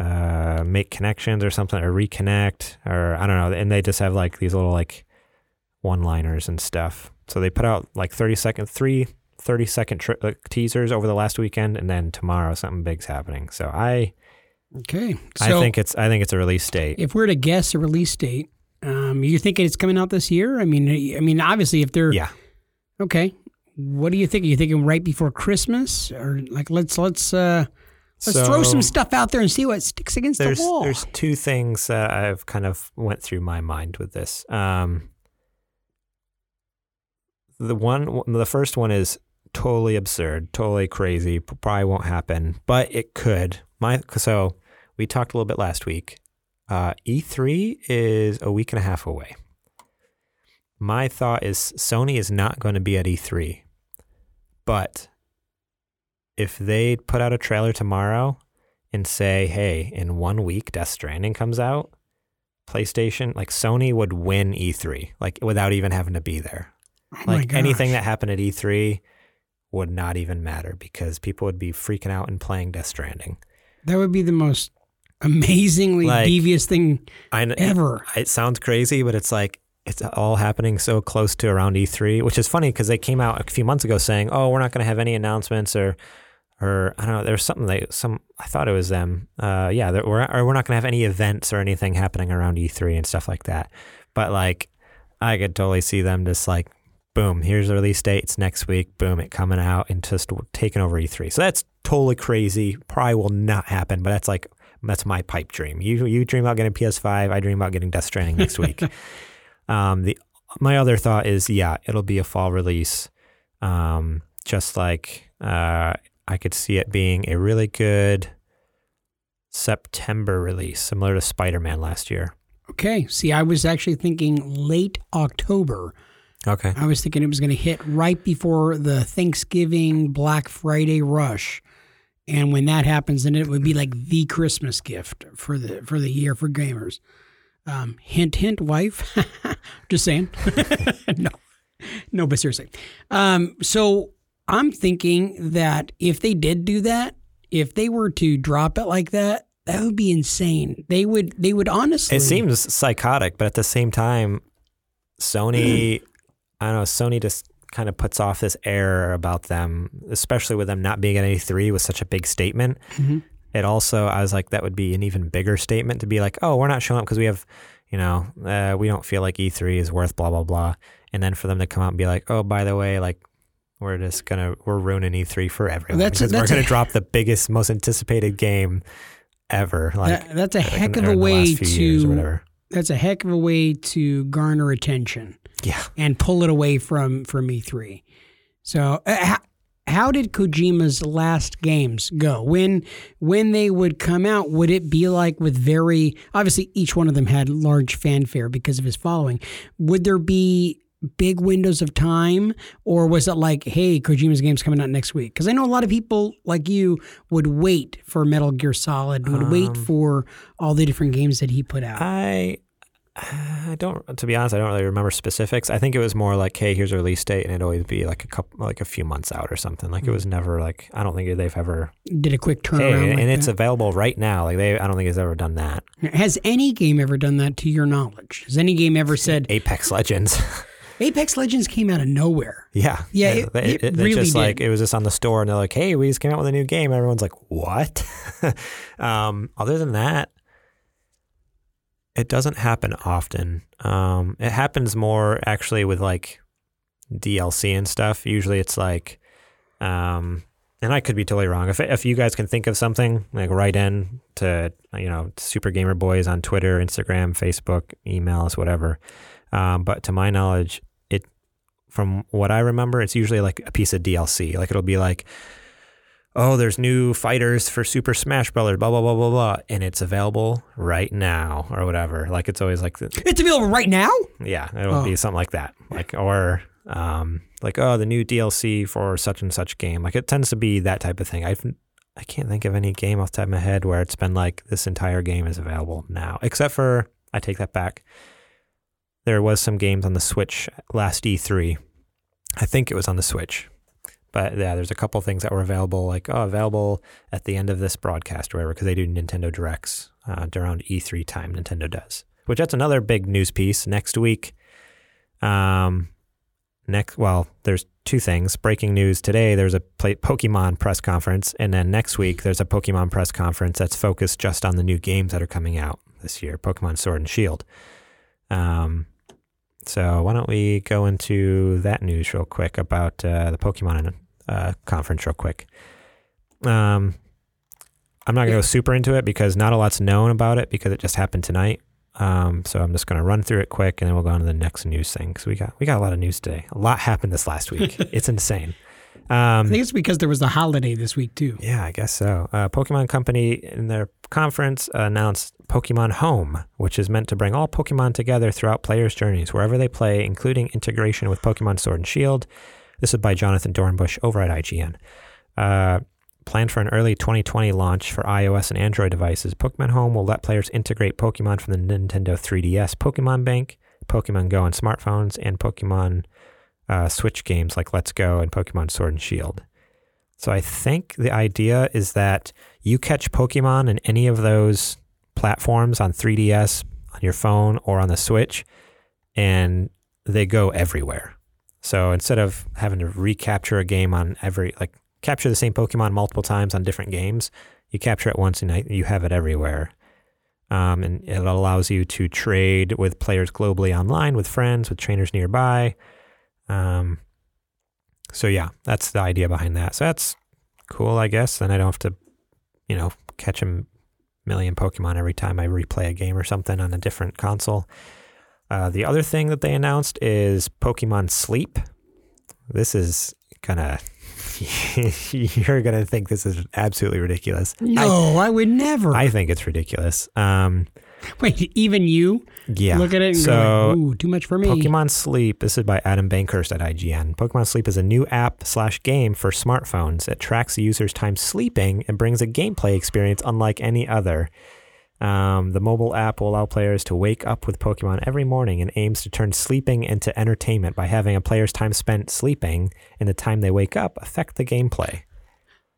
uh, make connections or something or reconnect or I don't know. And they just have like these little like one liners and stuff. So they put out like thirty second three 30 second tri- like, teasers over the last weekend, and then tomorrow something big's happening. So I okay. So I think it's I think it's a release date. if we're to guess a release date, uh, Um, you thinking it's coming out this year? I mean, I mean, obviously, if they're Yeah. okay, what do you think? Are you thinking right before Christmas, or like let's let's uh, let's throw some stuff out there and see what sticks against the wall? there's two things that I've kind of went through my mind with this. Um, the one, the first one is totally absurd, totally crazy. Probably won't happen, but it could. My so we talked a little bit last week. Uh, E3 is a week and a half away. My thought is Sony is not going to be at E3, but if they put out a trailer tomorrow and say, hey, in one week, Death Stranding comes out, PlayStation, like Sony would win E3, like without even having to be there. Oh Like anything that happened at E3 would not even matter because people would be freaking out and playing Death Stranding. that would be the most amazingly Like- devious thing I ever. It sounds crazy, but it's like it's all happening so close to around E3, which is funny because they came out a few months ago saying, "Oh, we're not going to have any announcements," or, or I don't know. There's something they some I thought it was them. Uh, yeah, we're or we're not going to have any events or anything happening around E3 and stuff like that. But like, I could totally see them just like, boom, here's the release dates next week. Boom, it coming out and just taking over E3. So that's totally crazy. Probably will not happen, but that's like that's my pipe dream. You you dream about getting PS5. I dream about getting Death Stranding next week. um, the my other thought is yeah, it'll be a fall release. Um, just like uh, I could see it being a really good September release, similar to Spider Man last year. Okay. See, I was actually thinking late October. Okay. I was thinking it was going to hit right before the Thanksgiving Black Friday rush. And when that happens, then it would be like the Christmas gift for the for the year for gamers. Um, hint, hint, wife. Just saying. no, no, but seriously. Um, so I'm thinking that if they did do that, if they were to drop it like that, that would be insane. They would. They would honestly. It seems psychotic, but at the same time, Sony, I don't know, Sony just kind of puts off this air about them, especially with them not being at E3 was such a big statement. Mhm. It also, I was like, that would be an even bigger statement to be like, oh, we're not showing up because we have, you know, uh, we don't feel like E3 is worth blah, blah, blah. And then for them to come out and be like, oh, by the way, like, we're just gonna we're ruining E3 for everyone That's a- because we're that's gonna drop the biggest, most anticipated game ever. Like That- that's a like, heck in- of a way last few years or to. That's a heck of a way to garner attention. Yeah. and pull it away from from E3. So, uh, how, how did Kojima's last games go? When when they would come out, would it be like with very obviously each one of them had large fanfare because of his following. Would there be big windows of time or was it like hey kojima's game's coming out next week because i know a lot of people like you would wait for metal gear solid would wait Um, for all the different games that he put out I I don't to be honest, I don't really remember specifics. I think it was more like, hey, here's a release date, and it'd always be like a couple, like a few months out or something. Like it was never like I don't think they've ever. did a quick Hey, turnaround and like it's that. available right now. Like they, I don't think it's ever done that. Has any game ever done that to your knowledge? Has any game ever said Apex Legends, Apex Legends came out of nowhere? yeah, Yeah, it- it, it really just like did. it was just on the store, and they're like, hey, we just came out with a new game. Everyone's like, what? um, other than that, it doesn't happen often. Um, it happens more actually with like DLC and stuff. Usually it's like, um, and I could be totally wrong. If if you guys can think of something, like write in to you know Super Gamer Boys on Twitter, Instagram, Facebook, emails, whatever. Um, but to my knowledge, it from what I remember, it's usually like a piece of DLC. Like it'll be like, oh, there's new fighters for Super Smash Brothers, blah blah blah blah blah, and it's available right now or whatever. Like it's always like the, It's available right now. yeah, it will Oh. be something like that. Like or um like oh the new DLC for such and such game. Like it tends to be that type of thing. I I can't think of any game off the top of my head where it's been like this entire game is available now, except for I take that back. There was some games on the Switch last E3. I think it was on the Switch. But yeah, there's a couple things that were available, like oh, available at the end of this broadcast or whatever, because they do Nintendo Directs uh, around E3 time. Nintendo does, which that's another big news piece next week. Um, next, well, there's two things. Breaking news today: there's a play, Pokemon press conference, and then next week there's a Pokemon press conference that's focused just on the new games that are coming out this year, Pokemon Sword and Shield. Um, so why don't we go into that news real quick about uh, the Pokemon uh, conference real quick. Um, I'm not going to go super into it because not a lot's known about it because it just happened tonight. Um, so I'm just going to run through it quick and then we'll go on to the next news thing because we got we got a lot of news today. A lot happened this last week. it's insane. I think it's because there was a holiday this week too. Yeah, I guess so. Uh, Pokemon Company in their conference announced Pokemon Home, which is meant to bring all Pokemon together throughout players' journeys wherever they play, including integration with Pokemon Sword and Shield. This is by Jonathan Dornbush over at IGN. Uh, planned for an early 2020 launch for iOS and Android devices, Pokemon Home will let players integrate Pokemon from the Nintendo 3DS Pokemon Bank, Pokemon Go on smartphones, and Pokemon uh, Switch games like Let's Go and Pokemon Sword and Shield. So I think the idea is that you catch Pokemon in any of those platforms on 3DS, on your phone, or on the Switch, and they go everywhere. So instead of having to recapture a game on every, like capture the same Pokemon multiple times on different games, you capture it once and you have it everywhere. Um, and it allows you to trade with players globally online, with friends, with trainers nearby. Um, so yeah, that's the idea behind that. So that's cool, I guess. Then I don't have to, you know, catch a million Pokemon every time I replay a game or something on a different console. Uh, the other thing that they announced is Pokemon Sleep. This is gonna, you're gonna think this is absolutely ridiculous. No, I, would never. I think it's ridiculous. Um, Wait, even you yeah. look at it and so, like, "Ooh, too much for me." Pokemon Sleep. This is by Adam Bankhurst at IGN. Pokemon Sleep is a new app slash game for smartphones. It tracks the user's time sleeping and brings a gameplay experience unlike any other. Um, the mobile app will allow players to wake up with Pokemon every morning and aims to turn sleeping into entertainment by having a player's time spent sleeping and the time they wake up affect the gameplay.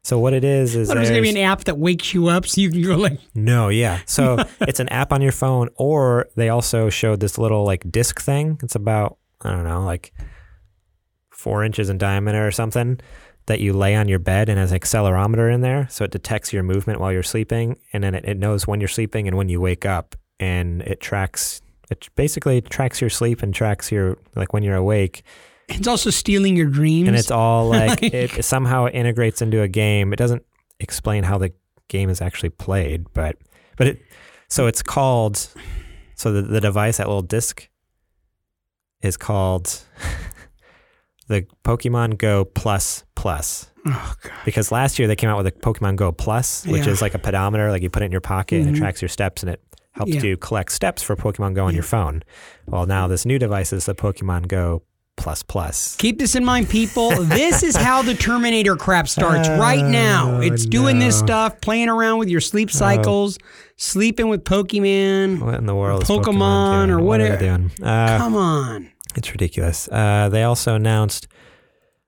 So what it is is there's going to be an app that wakes you up so you can go like, no, yeah. So it's an app on your phone, or they also showed this little like disc thing. It's about, I don't know, like four inches in diameter or something that you lay on your bed and has an accelerometer in there. So it detects your movement while you're sleeping. And then it, it knows when you're sleeping and when you wake up. And it tracks, it basically tracks your sleep and tracks your, like when you're awake. It's also stealing your dreams. And it's all like, Like- it somehow integrates into a game. It doesn't explain how the game is actually played, but but it so it's called so the, the device that little disc is called the Pokemon Go Plus Plus oh god, because last year they came out with a Pokemon Go Plus, which Yeah. is like a pedometer, like you put it in your pocket and Mhm. it tracks your steps and it helps Yeah. you collect steps for Pokemon Go on your phone. Well, now this new device is the Pokemon Go Plus Plus. keep this in mind, people. this is how the Terminator crap starts right now. Oh, It's doing this stuff, playing around with your sleep cycles, sleeping with Pokemon. What in the world is Pokemon Pokemon, doing? or What are they whatever. doing? Uh, Come on. It's ridiculous. Uh, they also announced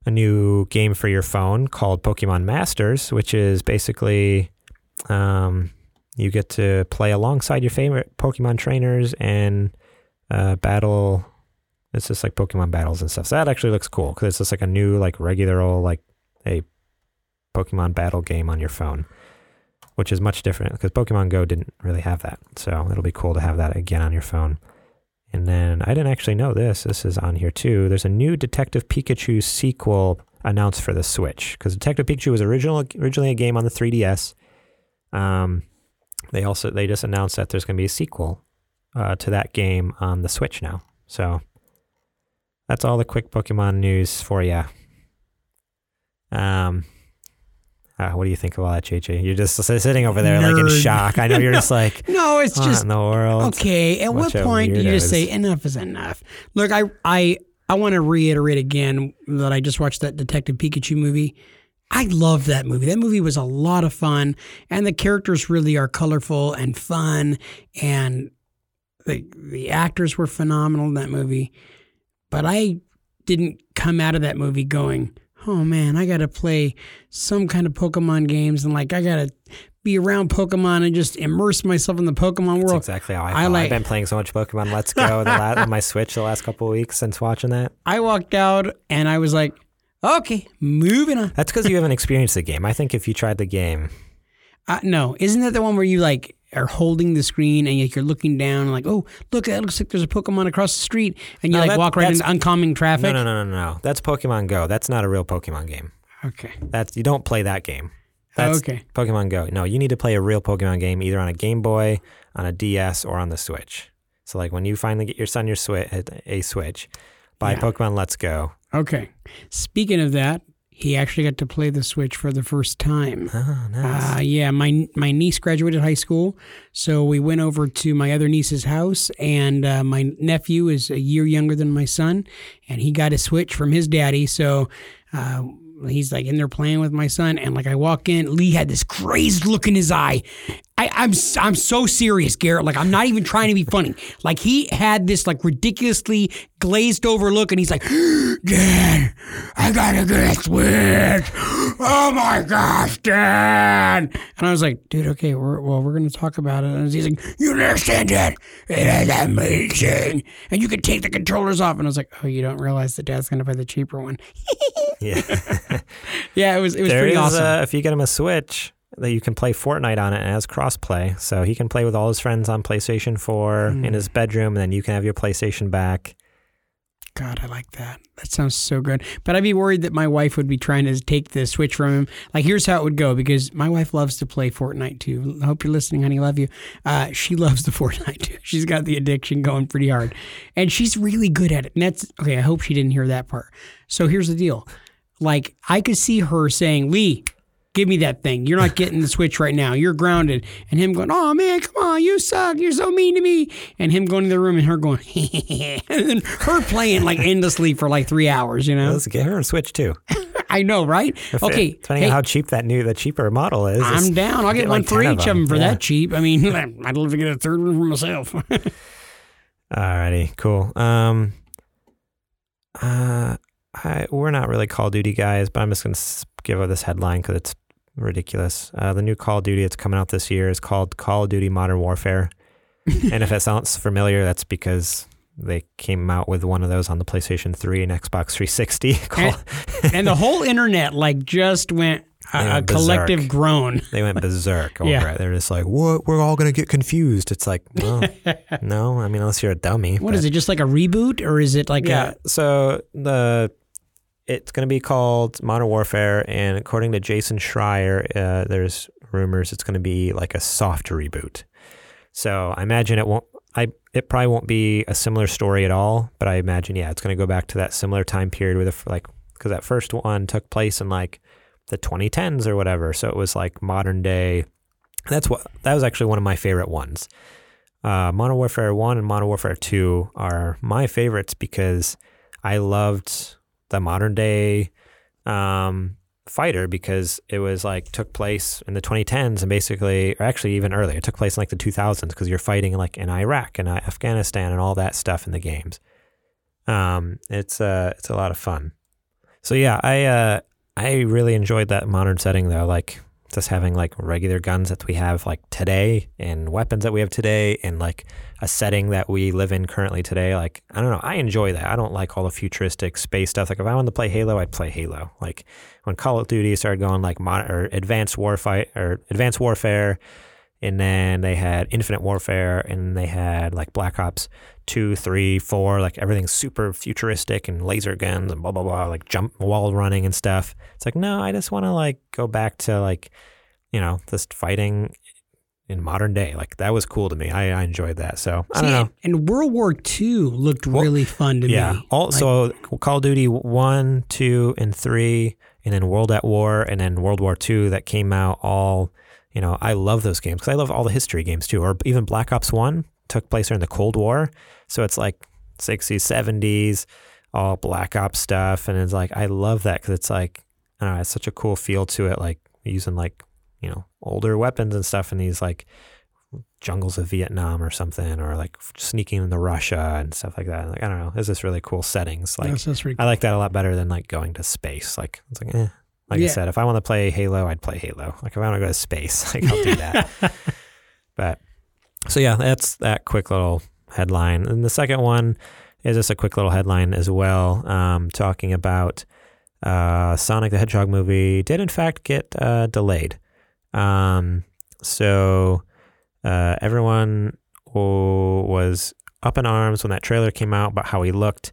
a new game for your phone called Pokemon Masters, which is basically um, you get to play alongside your favorite Pokemon trainers and uh, battle. It's just like Pokemon battles and stuff. So that actually looks cool because it's just like a new, like regular old, like a Pokemon battle game on your phone, which is much different because Pokemon Go didn't really have that. So it'll be cool to have that again on your phone. And then I didn't actually know this. This is on here too. There's a new Detective Pikachu sequel announced for the Switch because Detective Pikachu was original, originally a game on the 3DS. Um, they also they just announced that there's going to be a sequel uh, to that game on the Switch now. So that's all the quick Pokemon news for you. Um, uh, what do you think of all that, JJ? You're just sitting over there like in shock. I know you're just like, No, it's just in the world? okay. At what point do you just say enough is enough? Look, I I I want to reiterate again that I just watched that Detective Pikachu movie. I love that movie. That movie was a lot of fun, and the characters really are colorful and fun, and the the actors were phenomenal in that movie. But I didn't come out of that movie going, "Oh man, I got to play some kind of Pokemon games," and like I got to be around Pokemon and just immerse myself in the Pokemon That's world. exactly how I, I felt. like- I've been playing so much Pokemon Let's Go the la- on my Switch the last couple of weeks since watching that. I walked out and I was like, okay, moving on. That's because you haven't experienced the game. I think if you tried the game, Uh, no, isn't that the one where you like are holding the screen and like, you're looking down like, oh, look, that looks like there's a Pokemon across the street, and you No, like that- walk right into oncoming traffic. No, no, no, no, no. That's Pokemon Go. That's not a real Pokemon game. Okay. That's you don't play that game. That's okay. Pokemon Go. No, you need to play a real Pokemon game either on a Game Boy, on a DS, or on the Switch. So like when you finally get your son your Switch, a Switch, buy Yeah. Pokemon Let's Go. Okay. Speaking of that, he actually got to play the Switch for the first time. Oh, nice. Uh, yeah, my my niece graduated high school, so we went over to my other niece's house, and uh, my nephew is a year younger than my son, and he got a Switch from his daddy. So uh, he's like in there playing with my son, and like I walk in, Lee had this crazed look in his eye. I, I'm s- I'm so serious, Garrett. Like I'm not even trying to be funny. Like he had this like ridiculously glazed over look, and he's like, "Dad, I gotta get a Switch. Oh my gosh, Dad!" And I was like, "Dude, okay, we're, well, we're gonna talk about it." And he's like, "You understand, Dad? It is amazing, and you can take the controllers off." And I was like, "Oh, you don't realize that Dad's gonna buy the cheaper one?" yeah. yeah, it was it was There pretty is, awesome. uh, if you get him a Switch, that you can play Fortnite on it and it has crossplay. So he can play with all his friends on PlayStation 4 in Hmm. his bedroom, and then you can have your PlayStation back. God, I like that. That sounds so good. But I'd be worried that my wife would be trying to take the switch from him. Like, here's how it would go because my wife loves to play Fortnite too. I hope you're listening, honey. Love you. Uh, she loves the Fortnite too. She's got the addiction going pretty hard, and she's really good at it. And that's okay. I hope she didn't hear that part. So here's the deal. Like, I could see her saying, "Lee, give me that thing. You're not getting the switch right now. You're grounded. And him going, oh man, come on, you suck. You're so mean to me. And him going to the room and her going, and then her playing like endlessly for like three hours, you know? Let's get her a Switch too. I know, right? Okay. Depending hey, on how cheap that new, the cheaper model is. I'm down. I'll get, get one like for each of of them, them. for Yeah. that cheap. I mean, I'd love to get a third one for myself. Alrighty, cool. Um, uh, I, we're not really Call of Duty guys, but I'm just gonna give out this headline because it's ridiculous. Uh, the new Call of Duty that's coming out this year is called Call of Duty Modern Warfare, and if it sounds familiar, that's because they came out with one of those on the PlayStation 3 and Xbox 360. called, and the whole internet like just went a, a went collective groan. they went berserk over Yeah. it. They're just like, "What? We're all gonna get confused." It's like, well, no. I mean, unless you're a dummy. What but- is it? Just like a reboot, or is it like yeah. a So the it's going to be called Modern Warfare, and according to Jason Schreier, uh, there's rumors it's going to be like a soft reboot. So I imagine it won't. I it probably won't be a similar story at all, but I imagine yeah, it's going to go back to that similar time period with a, like because that first one took place in like the 2010s or whatever. So it was like modern day. That's what that was actually one of my favorite ones. Uh, Modern Warfare One and Modern Warfare Two are my favorites because I loved the modern day um, fighter because it was like took place in the 2010s and basically, or actually even earlier, it took place in like the 2000s because you're fighting like in Iraq and uh, Afghanistan and all that stuff in the games. Um, it's uh, it's a lot of fun. So yeah, I uh, I really enjoyed that modern setting though, like just having like regular guns that we have like today and weapons that we have today and like a setting that we live in currently today. Like I don't know, I enjoy that. I don't like all the futuristic space stuff. Like if I wanted to play Halo, I'd play Halo. Like when Call of Duty started going like mod- or Advanced Warfight or Advanced Warfare, and then they had Infinite Warfare, and they had like Black Ops two, three, four, like everything's super futuristic and laser guns and blah blah blah, like jump wall running and stuff. It's like no, I just want to like go back to like you know just fighting in modern day. Like that was cool to me. I, I enjoyed that. So I don't See, know. And World War II looked Well, really fun to Yeah. me. Yeah. Also, Call of Duty one, two, and three, and then World at War, and then World War Two that came out. All you know, I love those games because I love all the history games too. Or even Black Ops One took place during the Cold War, so it's like 60s, 70s, all Black Ops stuff, and it's like I love that because it's like I don't know, it's such a cool feel to it. Like using like you know older weapons and stuff in these like jungles of Vietnam or something, or like sneaking into Russia and stuff like that. Like I don't know, it's just really cool settings. Like Yes, that's pretty I like that a lot better than like going to space. Like it's like eh. Like Yeah. I said, if I want to play Halo, I'd play Halo. Like if I want to go to space, like I'll do that. but so yeah, that's that quick little headline. And the second one is just a quick little headline as well, um, talking about uh, Sonic the Hedgehog movie did in fact get uh, delayed. Um, so Uh, everyone was up in arms when that trailer came out about how he looked.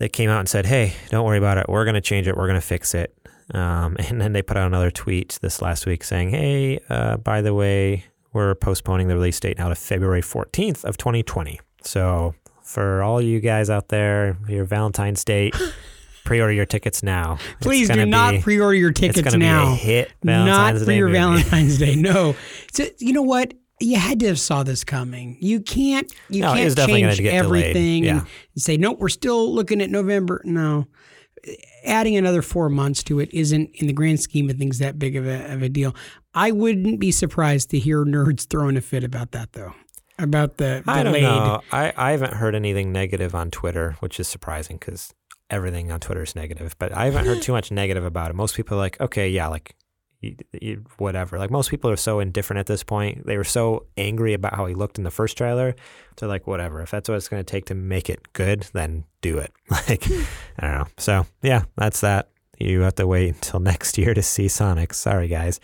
They came out and said, "Hey, don't worry about it. We're going to change it. We're going to fix it." Um, and then they put out another tweet this last week saying, "Hey, uh, by the way, we're postponing the release date now to February 14th of 2020." So for all you guys out there, your Valentine's date, pre-order your tickets now. Please do not be- pre-order your It's tickets going to now. be a hit. not Valentine's for Day your movie. Valentine's Day. No. So, you know what? You had to have saw this coming. You can't. You No, can't is definitely gonna change get everything Yeah. and say nope. We're still looking at November. No, adding another four months to it isn't, in the grand scheme of things, that big of a, of a deal. I wouldn't be surprised to hear nerds throwing a fit about that, though. About the I don't know. I, I haven't heard anything negative on Twitter, which is surprising because everything on Twitter is negative. But I haven't heard too much negative about it. Most people are like, okay, yeah, like whatever. Like most people are so indifferent at this point. They were so angry about how he looked in the first trailer. They're like, whatever. If that's what it's going to take to make it good, then do it. Like, I don't know. So yeah, that's that. You have to wait until next year to see Sonic. Sorry, guys.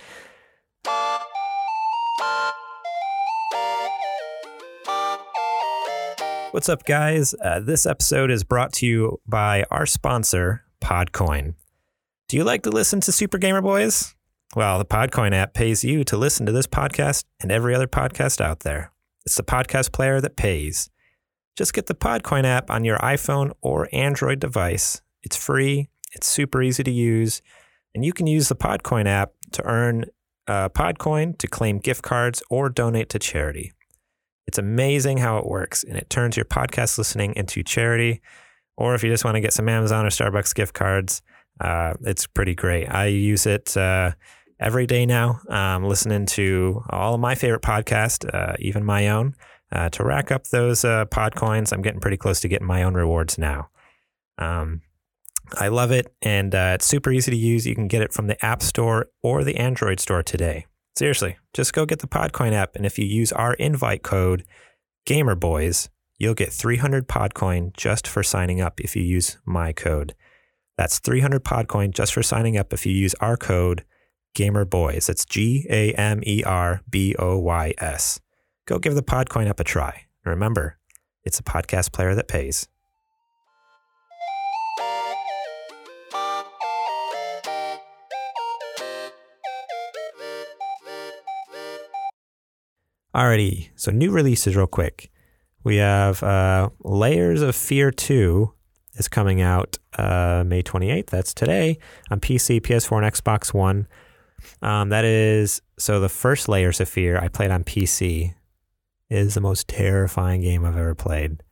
What's up, guys? Uh, this episode is brought to you by our sponsor, Podcoin. Do you like to listen to Super Gamer Boys? Well, the Podcoin app pays you to listen to this podcast and every other podcast out there. It's the podcast player that pays. Just get the Podcoin app on your iPhone or Android device. It's free, it's super easy to use, and you can use the Podcoin app to earn uh, Podcoin to claim gift cards or donate to charity. It's amazing how it works, and it turns your podcast listening into charity. Or if you just want to get some Amazon or Starbucks gift cards, uh, it's pretty great. I use it uh, every day now, um, listening to all of my favorite podcasts, uh, even my own, uh, to rack up those uh, pod coins. I'm getting pretty close to getting my own rewards now. Um, I love it, and uh, it's super easy to use. You can get it from the App Store or the Android Store today. Seriously, just go get the Podcoin app, and if you use our invite code GamerBoys, you'll get 300 Podcoin just for signing up if you use my code. That's 300 Podcoin just for signing up if you use our code GamerBoys. It's G A M E R B O Y S. Go give the Podcoin app a try. And remember, it's a podcast player that pays. Alrighty, so new releases real quick. We have uh, Layers of Fear 2 is coming out uh, May 28th. That's today on PC, PS4, and Xbox One. Um, that is so the first Layers of Fear I played on PC is the most terrifying game I've ever played.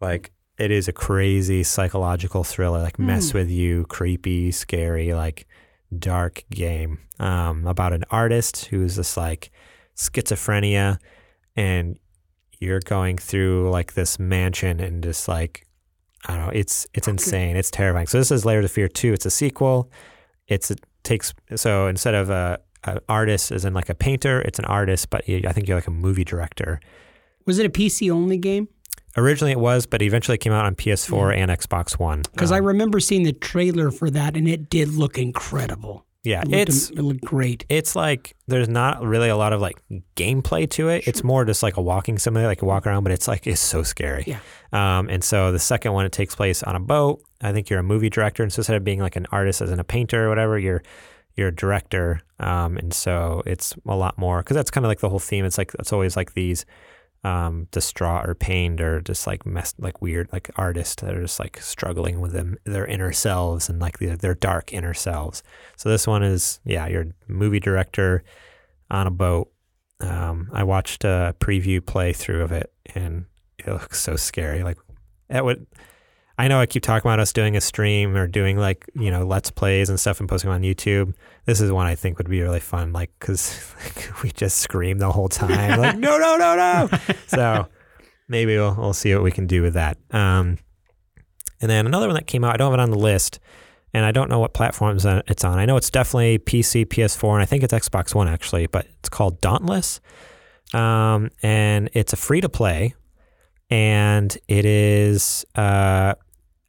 Like it is a crazy psychological thriller, like mess Hmm. with you, creepy, scary, like dark game um, about an artist who's just like schizophrenia and you're going through like this mansion and just like I don't know, it's it's insane. It's terrifying. So this is Layers of Fear 2. It's a sequel. It's it takes so instead of a, a artist as in like a painter, it's an artist, but you, I think you're like a movie director. Was it a PC only game? Originally it was, but eventually it came out on PS4 and Xbox One. Because I Um, remember seeing the trailer for that, and it did look incredible. Yeah, It it's it looked great. it's like there's not really a lot of like gameplay to it. It's more just like a walking simulator, like you walk around, but it's like it's so scary. Yeah. Um, and so the second one, it takes place on a boat. I think you're a movie director, and so instead of being like an artist as in a painter or whatever, you're you're a director. Um, and so it's a lot more because that's kind of like the whole theme. It's like it's always like these um, distraught or pained or just like messed like weird like artists that are just like struggling with them their inner selves and like their, their dark inner selves. So this one is yeah, you're movie director on a boat. Um, I watched a preview playthrough of it and it looks so scary. Like that would I know I keep talking about us doing a stream or doing like, you know, let's plays and stuff and posting them on YouTube. This is one I think would be really fun, like, cause like, we just scream the whole time, like, no, no, no, no. so maybe we'll, we'll see what we can do with that. Um, and then another one that came out, I don't have it on the list and I don't know what platforms it's on. I know it's definitely PC, PS4, and I think it's Xbox One actually, but it's called Dauntless. Um, and it's a free to play and it is uh,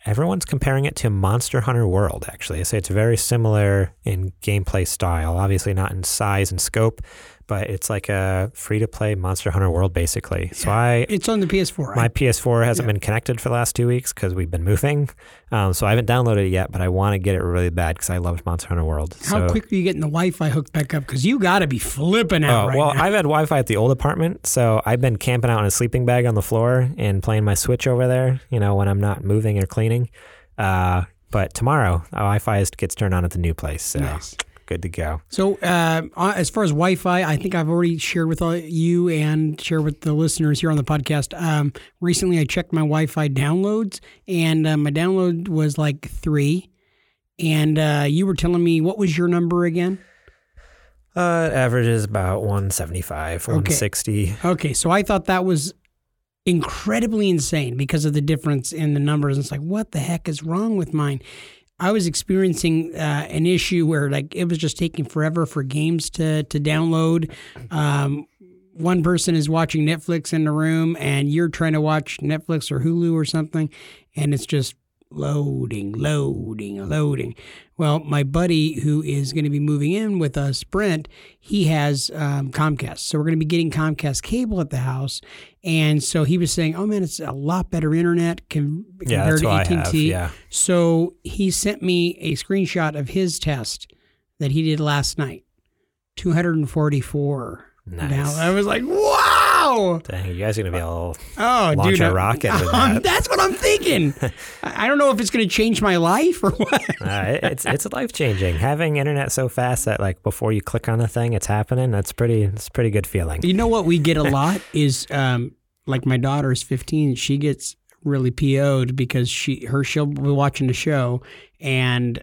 everyone's comparing it to Monster Hunter World. Actually, I say it's very similar in gameplay style. Obviously, not in size and scope, but it's like a free to play Monster Hunter World basically. So I It's on the PS4. my right? PS4 hasn't Yeah. been connected for the last two weeks because we've been moving. Um, so I haven't downloaded it yet, but I want to get it really bad because I loved Monster Hunter World. How so, quick are you getting the Wi-Fi hooked back up? Because you got to be flipping Oh, out right now. well, now. I've had Wi Fi at the old apartment, so I've been camping out in a sleeping bag on the floor and playing my Switch over there, you know, when I'm not moving or cleaning. Uh, but tomorrow, Wi Fi gets turned on at the new place, so Nice. Good to go. So, uh, uh, as far as Wi-Fi, I think I've already shared with all you and shared with the listeners here on the podcast. Um, recently, I checked my Wi-Fi downloads, and uh, my download was like three. And uh, you were telling me what was your number again? Uh, it averages about 175, 160. Okay, so I thought that was incredibly insane because of the difference in the numbers. It's like, what the heck is wrong with mine? I was experiencing uh, an issue where like it was just taking forever for games to to download. Um, one person is watching Netflix in the room, and you're trying to watch Netflix or Hulu or something, and it's just loading, loading, loading. Well, my buddy who is going to be moving in with us, Brent, he has um, Comcast, so we're going to be getting Comcast cable at the house, and so he was saying, "Oh man, it's a lot better internet com- Yeah, compared to AT and have. T." Yeah. So he sent me a screenshot of his test that he did last night. 244. Nice. Now I was like, wow. Dang, you guys are going to be all Oh, Launch dude. a rocket um, that. That's what I'm thinking. I don't know if it's going to change my life or what. uh, it- it's it's life changing. Having internet so fast that like before you click on the thing, it's happening. That's pretty. It's pretty good feeling. You know what we get a lot is um, like my daughter is 15. She gets really PO'd because she her she'll be watching the show and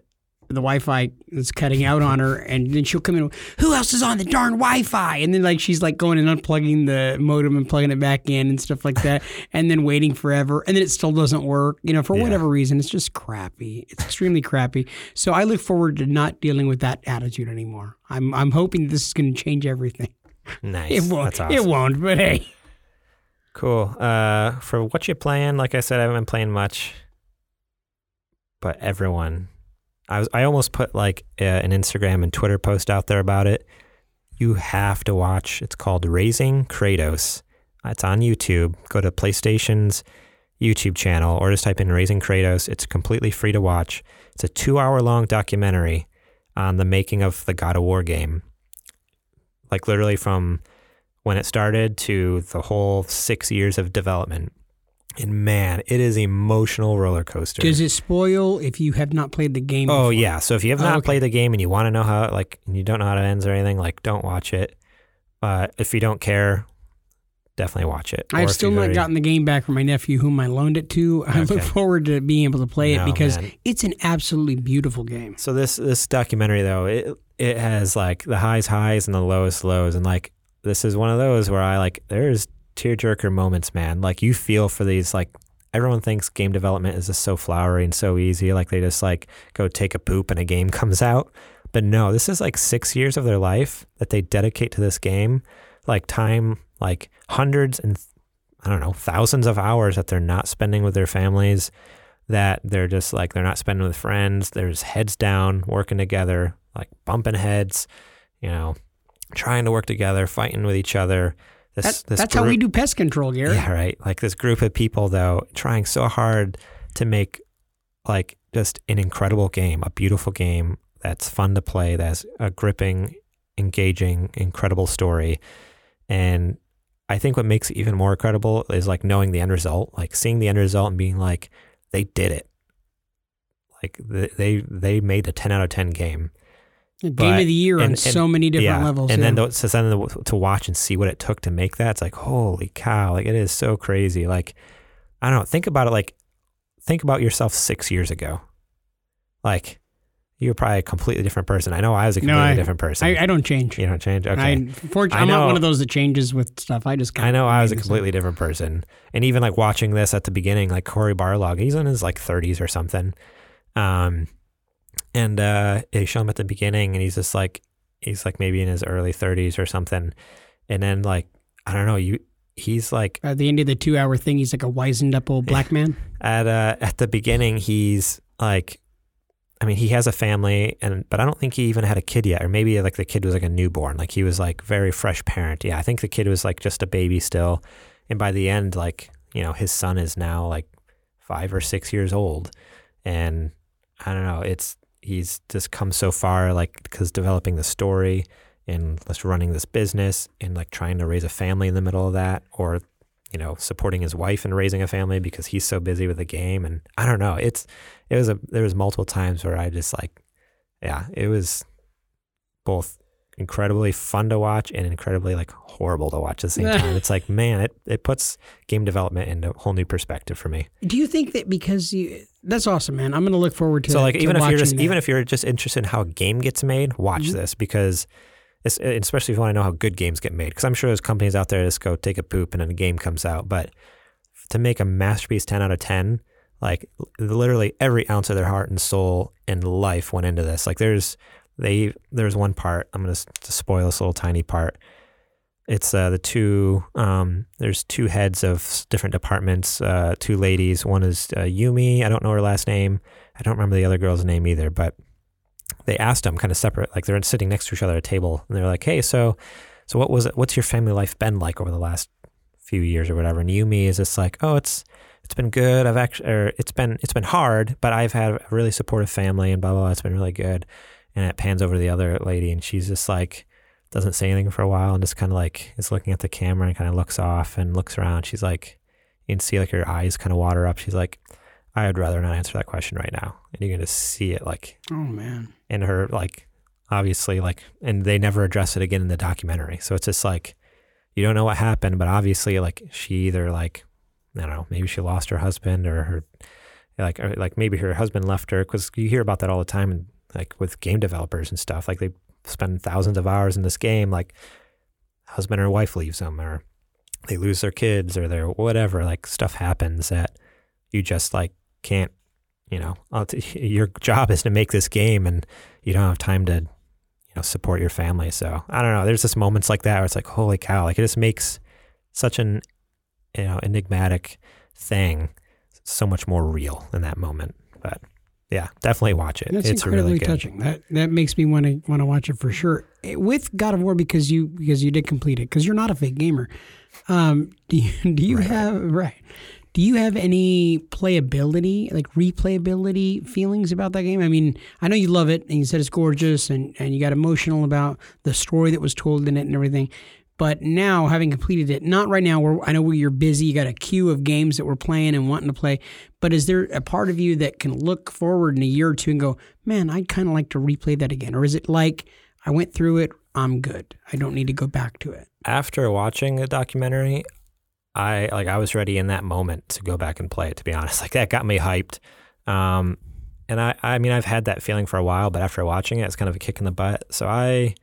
the Wi-Fi is cutting out on her, and then she'll come in. Who else is on the darn Wi-Fi? And then like she's like going and unplugging the modem and plugging it back in and stuff like that, and then waiting forever, and then it still doesn't work. You know, for Yeah. whatever reason, it's just crappy. It's extremely crappy. So I look forward to not dealing with that attitude anymore. I'm I'm hoping this is going to change everything. Nice. It won't. That's awesome. It won't. But hey. Cool. Uh, for what you're playing, like I said, I haven't been playing much. But everyone, I was I almost put like an Instagram and Twitter post out there about it. You have to watch. It's called Raising Kratos. It's on YouTube. Go to PlayStation's YouTube channel or just type in Raising Kratos. It's completely free to watch. It's a two-hour long documentary on the making of the God of War game. Like literally from when it started to the whole six years of development. And man, it is emotional roller coaster. Does it spoil if you have not played the game? oh before? yeah. So if you have Oh, not okay. played the game and you want to know how like and you don't know how it ends or anything, like don't watch it. But if you don't care, definitely watch it. I've still not already- gotten the game back from my nephew, whom I loaned it to. I look forward to being able to play it because man. it's an absolutely beautiful game. So this this documentary though, it it has like the highs highs and the lowest lows, and like this is one of those where I like there's tearjerker moments, man. Like you feel for these like everyone thinks game development is just so flowery and so easy, like they just like go take a poop and a game comes out. But no, this is like six years of their life that they dedicate to this game, like time, like hundreds and I don't know thousands of hours that they're not spending with their families that they're just like they're not spending with friends. There's heads down, working together, like bumping heads, you know, trying to work together, fighting with each other. This, That, this that's how we do pest control, Gary. Yeah, right. Like this group of people though, trying so hard to make like just an incredible game, a beautiful game that's fun to play, that's a gripping, engaging, incredible story. And I think what makes it even more incredible is like knowing the end result, like seeing the end result and being like, they did it. Like they they made a ten out of ten game. Game But- of the year on and- so many different yeah. levels. And yeah. then to, so then to- to watch and see what it took to make that, it's like holy cow! Like it is so crazy. Like I don't know. Think about it. Like think about yourself six years ago. Like you were probably a completely different person. I know I was a No, completely I- different person. I, I don't change. you don't change. Okay. I, I'm not one of those that changes with stuff. I just. I know I was a the completely different person. And even like watching this at the beginning, like Cory Barlog, he's in his like 30s or something. Um, and uh, they show him at the beginning, and he's just like, he's like maybe in his early 30s or something. And then like, I don't know, you, he's like At the end of the two-hour thing, he's like a wizened up old black man. at uh, at the beginning, he's like, I mean, he has a family, and but I don't think he even had a kid yet, or maybe like the kid was like a newborn, like he was like very fresh parent. Yeah, I think the kid was like just a baby still, and by the end, like you know, his son is now like five or six years old, and I don't know, it's he's just come so far, like because developing the story and just running this business and like trying to raise a family in the middle of that, or you know, supporting his wife and raising a family because he's so busy with the game. And I don't know. It's it was a there was multiple times where I just like, yeah, it was both incredibly fun to watch and incredibly like horrible to watch at the same time. It's like, man, it, it puts game development into a whole new perspective for me. Do you think that because you that's awesome, man. I'm going to look forward to it. So like to even if you're just watching even if you're just interested in how a game gets made, watch Mhm. this because it's, especially if you want to know how good games get made because I'm sure there's companies out there that just go take a poop and then a game comes out, but to make a masterpiece 10 out of 10, like literally every ounce of their heart and soul and life went into this. Like there's they there's one part I'm gonna s- to spoil this little tiny part. It's uh, the two. Um, there's two heads of different departments. Uh, two ladies. One is uh, Yumi. I don't know her last name. I don't remember the other girl's name either. But they asked them kind of separate, like they're sitting next to each other at a table, and they're like, "Hey, so, so what was it? What's your family life been like over the last few years or whatever?" And Yumi is just like, "Oh, it's it's been good. I've actually, or it's been it's been hard, but I've had a really supportive family, and blah blah. blah. It's been really good." And it pans over to the other lady, and she's just like, doesn't say anything for a while, and just kind of like is looking at the camera and kind of looks off and looks around. She's like, you can see like her eyes kind of water up. She's like, I would rather not answer that question right now. And you're gonna see it like Oh man. in her like obviously like and they never address it again in the documentary so it's just like you don't know what happened but obviously like she either like i don't know maybe she lost her husband or her like or like maybe her husband left her because you hear about that all the time and like with game developers and stuff like they spend thousands of hours in this game like husband or wife leaves them or they lose their kids or their whatever like stuff happens that you just like can't you know your job is to make this game and you don't have time to you know support your family. So i don't know there's just moments like that where it's like holy cow like it just makes such an you know enigmatic thing so much more real in that moment. But yeah definitely watch it That's it's incredibly really good touching. That that makes me want to want to watch it for sure. With God of War because you because you did complete it because you're not a fake gamer. Um, do you do you Right. have right? Do you have any playability, like replayability feelings about that game? I mean, I know you love it and you said it's gorgeous and, and you got emotional about the story that was told in it and everything. But now, having completed it, not right now, where I know you're busy, you got a queue of games that we're playing and wanting to play. But is there a part of you that can look forward in a year or two and go, man, I'd kind of like to replay that again? Or is it like, I went through it, I'm good. I don't need to go back to it. after watching the documentary, I like I was ready in that moment to go back and play it. To be honest, like that got me hyped. Um, and I, I mean, I've had that feeling for a while, but after watching it, it's kind of a kick in the butt. So I,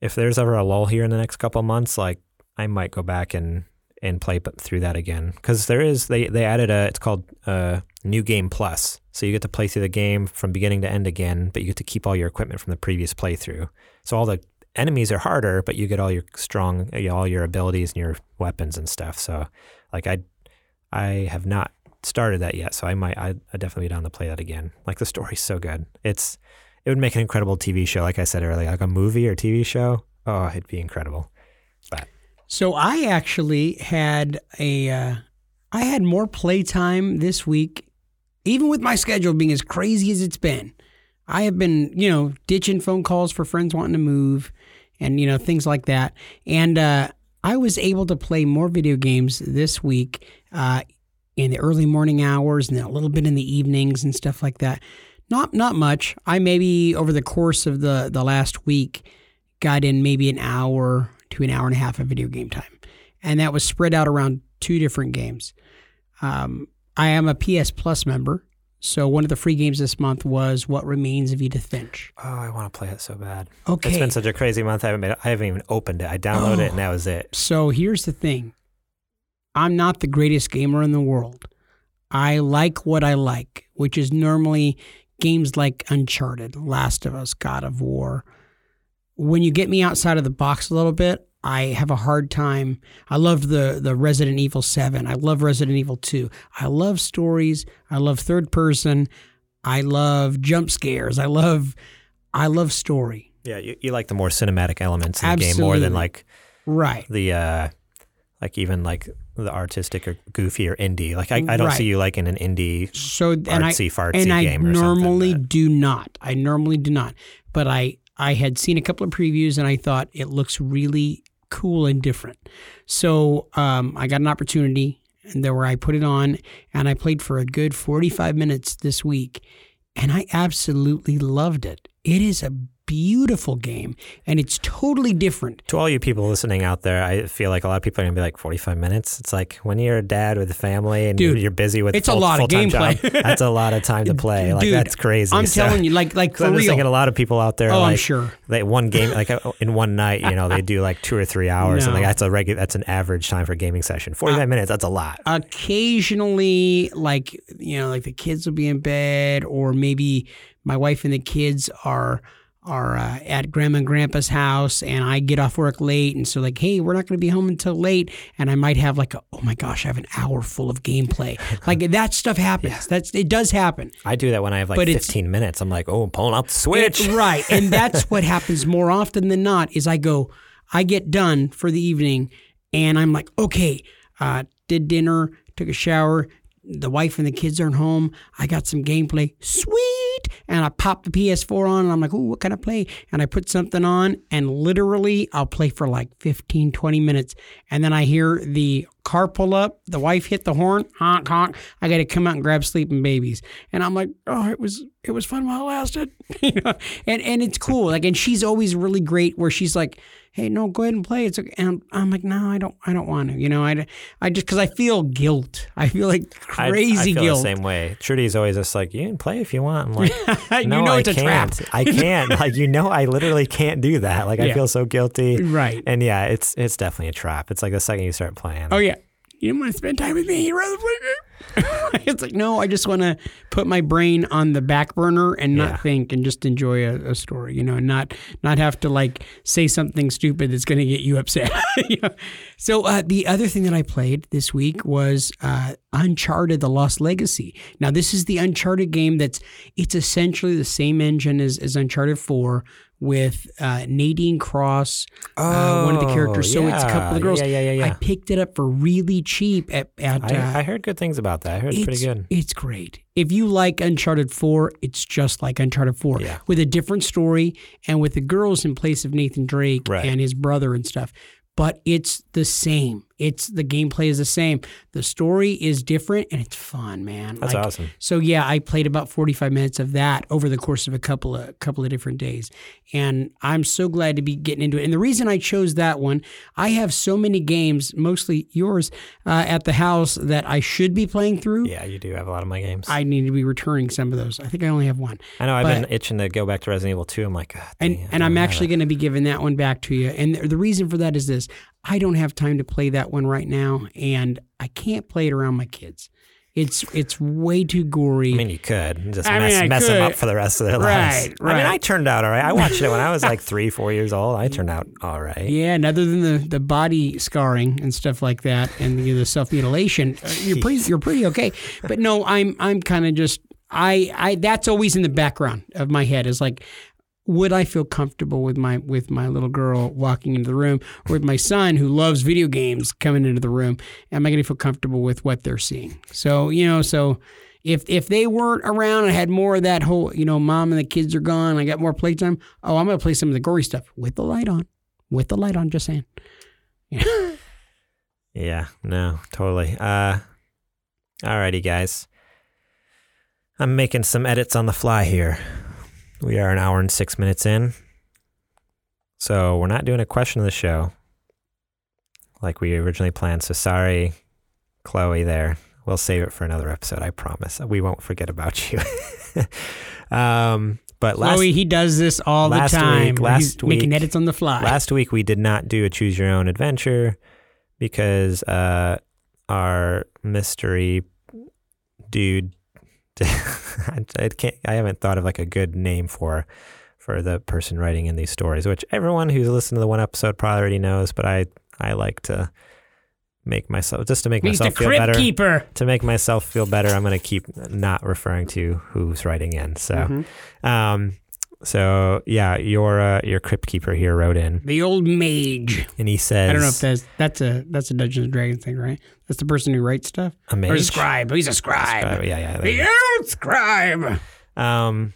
if there's ever a lull here in the next couple months, like I might go back and and play through that again. Because there is they they added a it's called uh new game plus. So you get to play through the game from beginning to end again but you get to keep all your equipment from the previous playthrough. So all the enemies are harder but you get all your strong all your abilities and your weapons and stuff. So like i i have not started that yet so i might i i definitely be down to play that again. Like the story's so good. It's it would make an incredible tv show like i said earlier like a movie or tv show oh it'd be incredible But So I actually had a, uh, I had more playtime this week, even with my schedule being as crazy as it's been. I have been, you know, ditching phone calls for friends wanting to move, and you know things like that. And uh, I was able to play more video games this week uh, in the early morning hours, and then a little bit in the evenings and stuff like that. Not not much. I maybe over the course of the the last week got in maybe an hour to an hour and a half of video game time, and that was spread out around two different games. Um, I am a PS Plus member, so one of the free games this month was What Remains of Edith Finch. oh i want to play it so bad Okay, It's been such a crazy month. I haven't made, I haven't even opened it. I downloaded it and that was it. So here's the thing I'm not the greatest gamer in the world. I like what I like, which is normally games like Uncharted, Last of Us, God of War. When you get me outside of the box a little bit, I have a hard time. I loved the the Resident Evil 7. I love Resident Evil 2. I love stories. I love third person. I love jump scares. I love I love story. Yeah, you, you like the more cinematic elements in the game more than like Right. the uh like even like the artistic or goofy or indie. Like I, I don't Right. see you like in an indie So and I artsy fartsy and I game or normally something. do not. I normally do not. But I I had seen a couple of previews and I thought it looks really cool and different. So um, I got an opportunity and there where I put it on and I played for a good 45 minutes this week and I absolutely loved it. It is a beautiful game and it's totally different. To all you people listening out there, I feel like a lot of people are gonna be like forty-five minutes. It's like when you're a dad with a family and Dude, you're busy with it's a lot of gameplay. job, that's a lot of time to play. Like Dude, that's crazy. I'm So- telling you, like like for I'm just real. thinking a lot of people out there. Oh, like, I'm sure. They one game like uh, in one night, you know, they do like two or three hours, and like that's a regular. That's an average time for a gaming session. Forty-five minutes. That's a lot. occasionally like you know like the kids will be in bed or maybe my wife and the kids are are uh, at grandma and grandpa's house and I get off work late and so like hey we're not going to be home until late and I might have like a, oh my gosh I have an hour full of gameplay like that stuff happens that's it does happen I do that when I have like But 15 minutes. I'm like, oh, I'm pulling out the switch. It- right. And that's what happens more often than not is I go, I get done for the evening and I'm like, okay, uh, did dinner, took a shower, the wife and the kids aren't home. I got some gameplay. Sweet. And I pop the PS4 on and I'm like, ooh, what can I play? And I put something on and literally I'll play for like 15, 20 minutes. And then I hear the car pull up, the wife hit the horn, honk, honk. I got to come out and grab sleeping babies. And I'm like, oh, it was, it was fun while it lasted. you know? And, and it's cool. Like, and she's always really great where she's like, hey, no, go ahead and play. It's okay. And I'm, I'm like, no, I don't, I don't want to, you know, I, I just, cause I feel guilt. I feel like crazy I, feel guilt. the same way. Trudy's always just like, you can play if you want. I'm like, you no, know I it's a trap. can't. I can't. like, you know, I literally can't do that. Like, I feel so guilty. Right. And yeah, it's it's definitely a trap. It's like the second you start playing. Oh yeah. You want to spend time with me. You rather play. it's like no, I just want to put my brain on the back burner and not Yeah. think and just enjoy a, a story. You know, and not not have to like say something stupid that's going to get you upset. You know? So uh, the other thing that I played this week was uh, Uncharted: The Lost Legacy. Now this is the Uncharted game that's it's essentially the same engine as, as Uncharted Four. With uh, Nadine Cross, uh, one of the Oh, characters. So it's a couple of the yeah, girls. yeah, yeah, yeah, I picked it up for really cheap at, at uh, I, I heard good things about that. I heard it's, pretty good. It's great. If you like Uncharted 4, it's just like Uncharted 4 Yeah. with a different story and with the girls in place of Nathan Drake Right. and his brother and stuff. But it's the same. It's the gameplay is the same. The story is different and it's fun, man. That's Like, awesome. So yeah, I played about 45 minutes of that over the course of a couple of couple of different days. And I'm so glad to be getting into it. And the reason I chose that one, I have so many games, mostly yours, uh, at the house that I should be playing through. Yeah, you do have a lot of my games. I, need to be returning some of those. I think I only have one. I know. I've but- been itching to go back to Resident Evil 2. I'm like, And dang, and, and I'm actually going to be giving that one back to you. And the reason for that is this: I don't have time to play that one right now, and I can't play it around my kids. It's it's way too gory. I mean, you could just I mean, mess, I mess them up for the rest of their Right, lives. I mean, I turned out all right. I watched it when I was like three, four years old. I turned out all right. yeah, and other than the, the body scarring and stuff like that, and the, the self mutilation, uh, you're pretty you're pretty okay. But no, I'm I'm kind of just I I that's always in the background of my head is like. Would I feel comfortable with my with my little girl walking into the room, or with my son who loves video games coming into the room? Am I going to feel comfortable with what they're seeing? So you know, so if if they weren't around and had more of that whole, you know, mom and the kids are gone, I got more playtime. Oh, I'm going to play some of the gory stuff with the light on, with the light on. Just saying. Yeah, yeah no, totally. Uh, alrighty, guys. I'm making some edits on the fly here. We are an hour and six minutes in. So we're not doing a question of the show like we originally planned. So sorry, Chloe, there. We'll save it for another episode, I promise. We won't forget about you. um, but last, Chloe, he does this all the last time. week- where he's last making edits on the fly. Last week we did not do a choose your own adventure because uh, our mystery dude. I can't. I haven't thought of like a good name for for the person writing in these stories, which everyone who's listened to the one episode probably already knows. But I I like to make myself just to make He's the myself feel better. keeper. To make myself feel better, I'm going to keep not referring to who's writing in. So, Mhm. um, so yeah, your uh, your crypt keeper here wrote in, The old mage. and he says, I don't know if that's that's a that's a Dungeons and Dragons thing, right? That's the person who writes stuff. a mage? Or a scribe. He's a scribe. Scribe, Yeah, yeah. The old scribe. Um,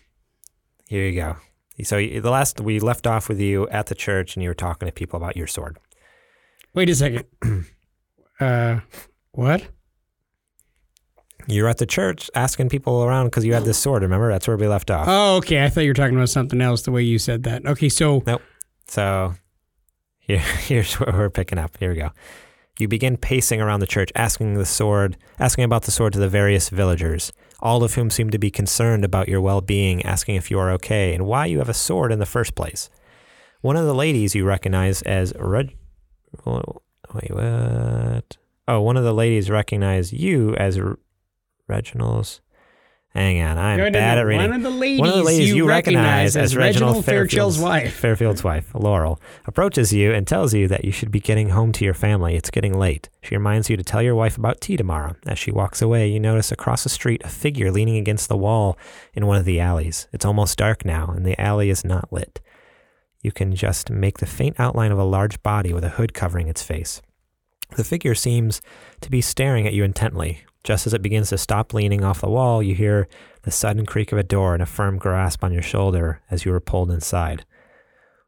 here you go. So the last we left off with you at the church, and you were talking to people about your sword. Wait a second. uh, what? You were at the church asking people around because you had this sword. Remember, that's where we left off. Oh, okay. I thought you were talking about something else. The way you said that. Okay, so nope. So here, here's what we're picking up. Here we go. You begin pacing around the church, asking the sword, asking about the sword to the various villagers, all of whom seem to be concerned about your well-being, asking if you are okay and why you have a sword in the first place. One of the ladies you recognize as Reg. Wait, what? Oh, one of the ladies recognize you as Reginald's. Hang on, I'm no, bad at reading. One of the ladies, of the ladies you, recognize as Reginald Fairchild's Fairfield's wife. Fairfield's wife, Laurel, approaches you and tells you that you should be getting home to your family. It's getting late. She reminds you to tell your wife about tea tomorrow. As she walks away, you notice across the street a figure leaning against the wall in one of the alleys. It's almost dark now, and the alley is not lit. You can just make the faint outline of a large body with a hood covering its face. The figure seems to be staring at you intently. Just as it begins to stop leaning off the wall, you hear the sudden creak of a door and a firm grasp on your shoulder as you are pulled inside.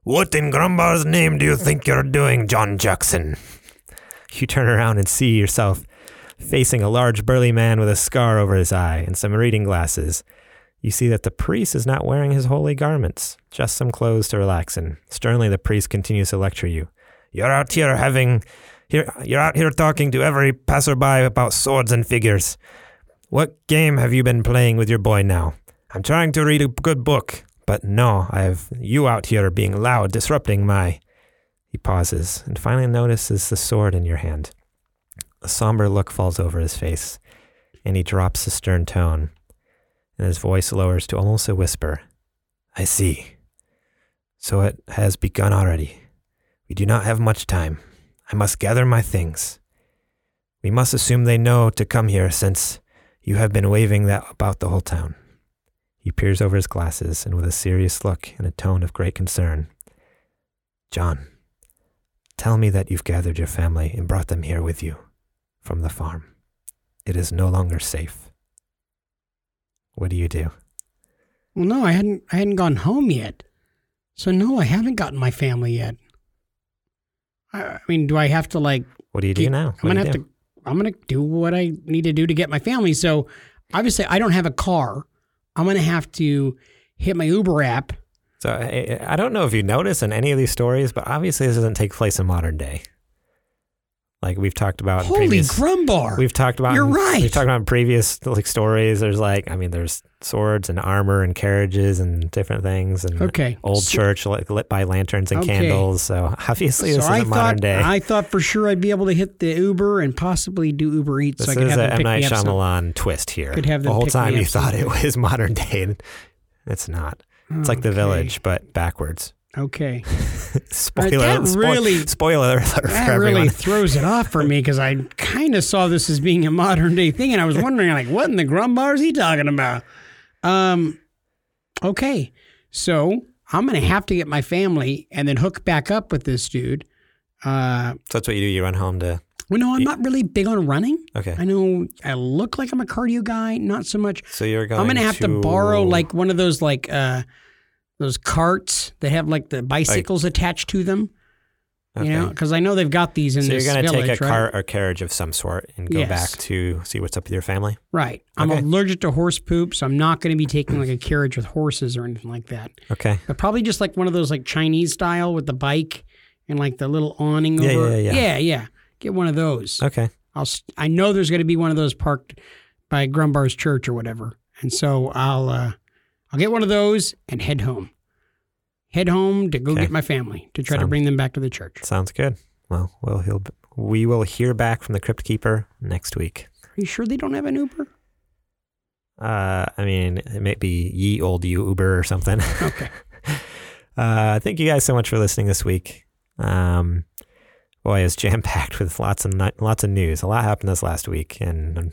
What in Grumbar's name do you think you're doing, John Jackson? You turn around and see yourself facing a large burly man with a scar over his eye and some reading glasses. You see that the priest is not wearing his holy garments, just some clothes to relax in. Sternly, the priest continues to lecture you. You're out here having, here, you're out here talking to every passerby about swords and figures. What game have you been playing with your boy now? I'm trying to read a good book, but no, I have you out here being loud, disrupting my. He pauses and finally notices the sword in your hand. A somber look falls over his face, and he drops the stern tone, and his voice lowers to almost a whisper. I see. So it has begun already. We do not have much time. I must gather my things. We must assume they know to come here since you have been waving that about the whole town. He peers over his glasses and with a serious look and a tone of great concern. John, tell me that you've gathered your family and brought them here with you from the farm. It is no longer safe. What do you do? Well, no, I hadn't. I hadn't gone home yet. So no, I haven't gotten my family yet. I, mean, do I have to like? What do you do Keep- now? I'm gonna have do? to. I'm gonna do what I need to do to get my family. So obviously, I don't have a car. I'm gonna have to hit my Uber app. So I, I don't know if you notice in any of these stories, but obviously this doesn't take place in modern day. Like we've talked about Holy previous, Grumbar! we've talked about. You're in- right. We've talked about previous like stories. There's like, I mean, there's swords and armor and carriages and different things and okay, old So- church lit, lit by lanterns and Okay. candles. So obviously this so I isn't modern day. I thought for sure I'd be able to hit the Uber and possibly do Uber Eats. this so I could is have a M Night me up. some- Shyamalan twist here. Could have the whole time you thought it was modern day. It's not. It's like The Village, but backwards. Okay, Spoiler, that spo- really- spoiler alert that really throws it off for me because I kind of saw this as being a modern day thing, and I was wondering like, what in the Grumbar is he talking about? Um, okay, so I'm gonna have to get my family and then hook back up with this dude. Uh, So that's what you do. You run home to. well, no, I'm not really big on running. Okay. I know I look like I'm a cardio guy, not so much. So you're going. I'm gonna have to, borrow like one of those like uh those carts that have like the bicycles attached to them. Okay. You know, because I know they've got these in so you're going to take a right? cart or carriage of some sort and go Yes. back to see what's up with your family. Right. I'm Okay. allergic to horse poop, so I'm not going to be taking like a carriage with horses or anything like that. Okay. But probably just like one of those like Chinese style with the bike and like the little awning Yeah, over. yeah, yeah. yeah, yeah. Get one of those. Okay. I'll. I know there's going to be one of those parked by Grumbar's church or whatever, and so I'll. uh I'll get one of those and head home. Head home to go Okay. get my family to try to bring them back to the church. Sounds good. Well, we'll he'll, we will hear back from the crypt keeper next week. Are you sure they don't have an Uber? Uh, I mean, it may be ye old you Uber or something. Okay. uh, thank you guys so much for listening this week. Um, boy, it's jam packed with lots of lots of news. A lot happened this last week, and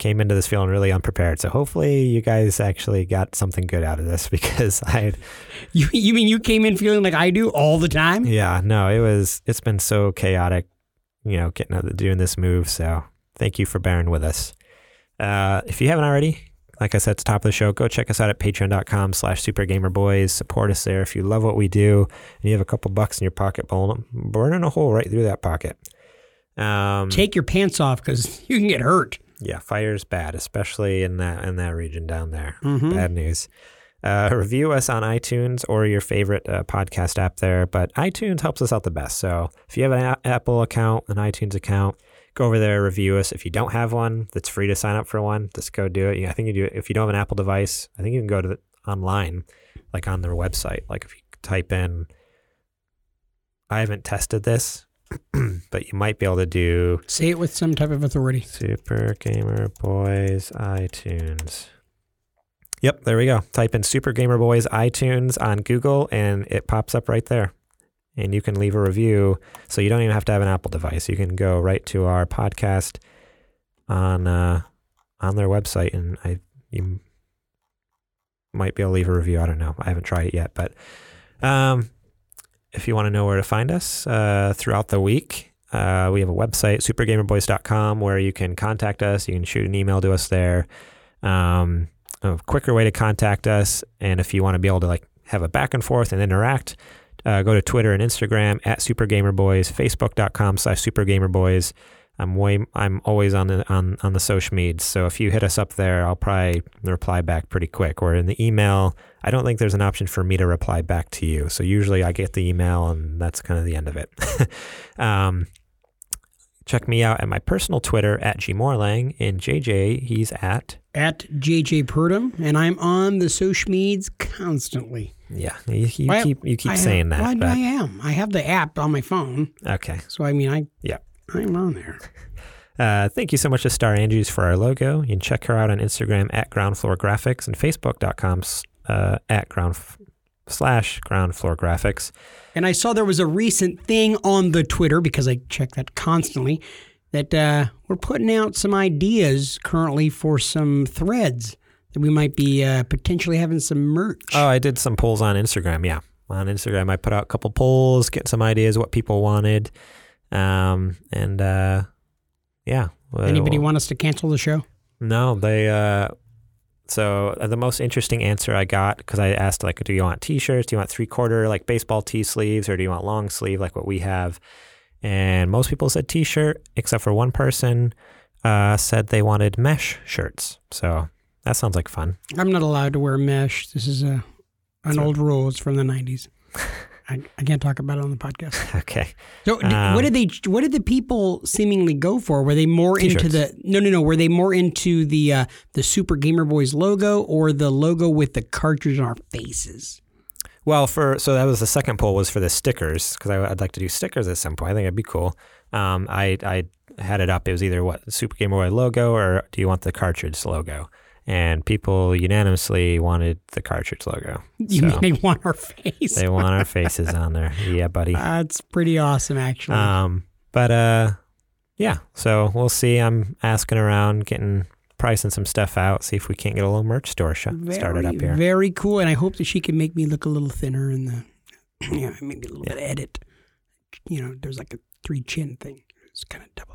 came into this feeling really unprepared. So hopefully, you guys actually got something good out of this because I, You you mean you came in feeling like I do all the time? yeah, no, it was it's been so chaotic, you know, getting out doing this move. So thank you for bearing with us. Uh, if you haven't already, like I said at the top of the show, go check us out at patreon.com slash supergamerboys. Support us there if you love what we do and you have a couple bucks in your pocket, burning burning a hole right through that pocket. Um, Take your pants off because you can get hurt. Yeah, fire's bad, especially in that in that region down there. Mhm. Bad news. Uh, review us on iTunes or your favorite uh, podcast app there, but iTunes helps us out the best. So if you have an a- Apple account, an iTunes account, go over there, review us. If you don't have one, that's free to sign up for one. Just go do it. Yeah, I think you do. it. If you don't have an Apple device, I think you can go to the, online, like on their website. Like if you type in, I haven't tested this, but you might be able to do Say it with some type of authority. Super Gamer Boys iTunes. Yep, there we go. Type in Super Gamer Boys iTunes on Google and it pops up right there. And you can leave a review. So you don't even have to have an Apple device. You can go right to our podcast on uh, on their website and I you might be able to leave a review. I don't know. I haven't tried it yet, but um if you want to know where to find us uh, throughout the week, uh, we have a website, supergamerboys.com, where you can contact us. You can shoot an email to us there. Um, a quicker way to contact us. And if you want to be able to like have a back and forth and interact, uh, go to Twitter and Instagram at supergamerboys, facebook.com slash supergamerboys. I'm way, I'm always on the on on the social medias. So if you hit us up there, I'll probably reply back pretty quick. Or in the email, I don't think there's an option for me to reply back to you. So usually I get the email and that's kind of the end of it. um, check me out at my personal Twitter at gmorlang and JJ. He's at At JJ Purdom, and I'm on the social medias constantly. yeah. You, you Why- keep you keep I saying have, that. Well, I am. I have the app on my phone, okay. so I mean, I Yeah. I'm on there. Uh, thank you so much to Star Andrews for our logo. You can check her out on Instagram at Ground Floor Graphics and Facebook.com uh, at ground f- slash Ground Floor Graphics. And I saw there was a recent thing on the Twitter because I check that constantly. That uh, we're putting out some ideas currently for some threads that we might be uh, potentially having some merch. Oh, I did some polls on Instagram. Yeah, on Instagram, I put out a couple polls, get some ideas what people wanted, um, and uh, yeah. well, Anybody want us to cancel the show? No, they. Uh, so uh, the most interesting answer I got because I asked like, do you want T-shirts? Do you want three quarter like baseball tee sleeves, or do you want long sleeve like what we have? And most people said T-shirt, except for one person uh, said they wanted mesh shirts. So that sounds like fun. I'm not allowed to wear mesh. This is a an So- old rule. It's from the 90s. I, I can't talk about it on the podcast. Okay. So, d- Um, what did they? What did the people seemingly go for? Were they more into T-shirts. the? No, no, no. Were they more into the uh, the Super Gamer Boys logo or the logo with the cartridge on our faces? Well, for so that was the second poll was for the stickers because I'd like to do stickers at some point. I think it'd be cool. Um, I I had it up. It was either what Super Game Boy logo or do you want the cartridge logo? And people unanimously wanted the cartridge logo. You So mean they want our face? they want our faces on there. Yeah, buddy. That's pretty awesome, actually. Um, but uh, yeah. So we'll see. I'm asking around, getting pricing some stuff out. See if we can't get a little merch store sh- started up here. Very cool, and I hope that she can make me look a little thinner in the, yeah, maybe a little bit edit. You know, there's like a three chin thing. It's kind of double.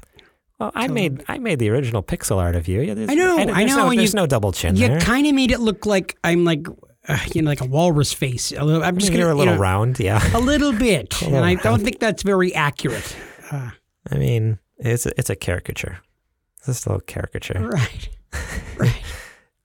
Well, I made I made the original pixel art of you. Yeah, I know, there's I know, No, and there's you- no double chin You kind of made it look like I'm like, uh, you know, like a walrus face. A little, I'm just gonna, You're a you little know, round, yeah. a little bit, A and little I don't think that's very accurate. Uh, I mean, it's a, it's a caricature. It's just a little caricature. right, right.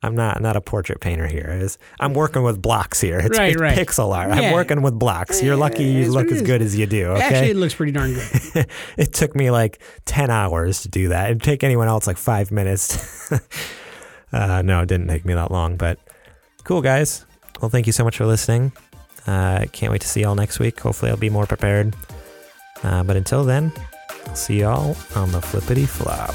I'm not not a portrait painter here. It's, I'm working with blocks here. It's, Right, it's right. pixel art. Yeah. I'm working with blocks. You're lucky you That's look as good as you do. Okay? Actually, Okay. it looks pretty darn good. it took me like ten hours to do that. It'd take anyone else like five minutes. uh, no, it didn't take me that long. But cool, guys. Well, thank you so much for listening. Uh, can't wait to see y'all next week. Hopefully, I'll be more prepared. Uh, but until then, I'll see y'all on the flippity flop.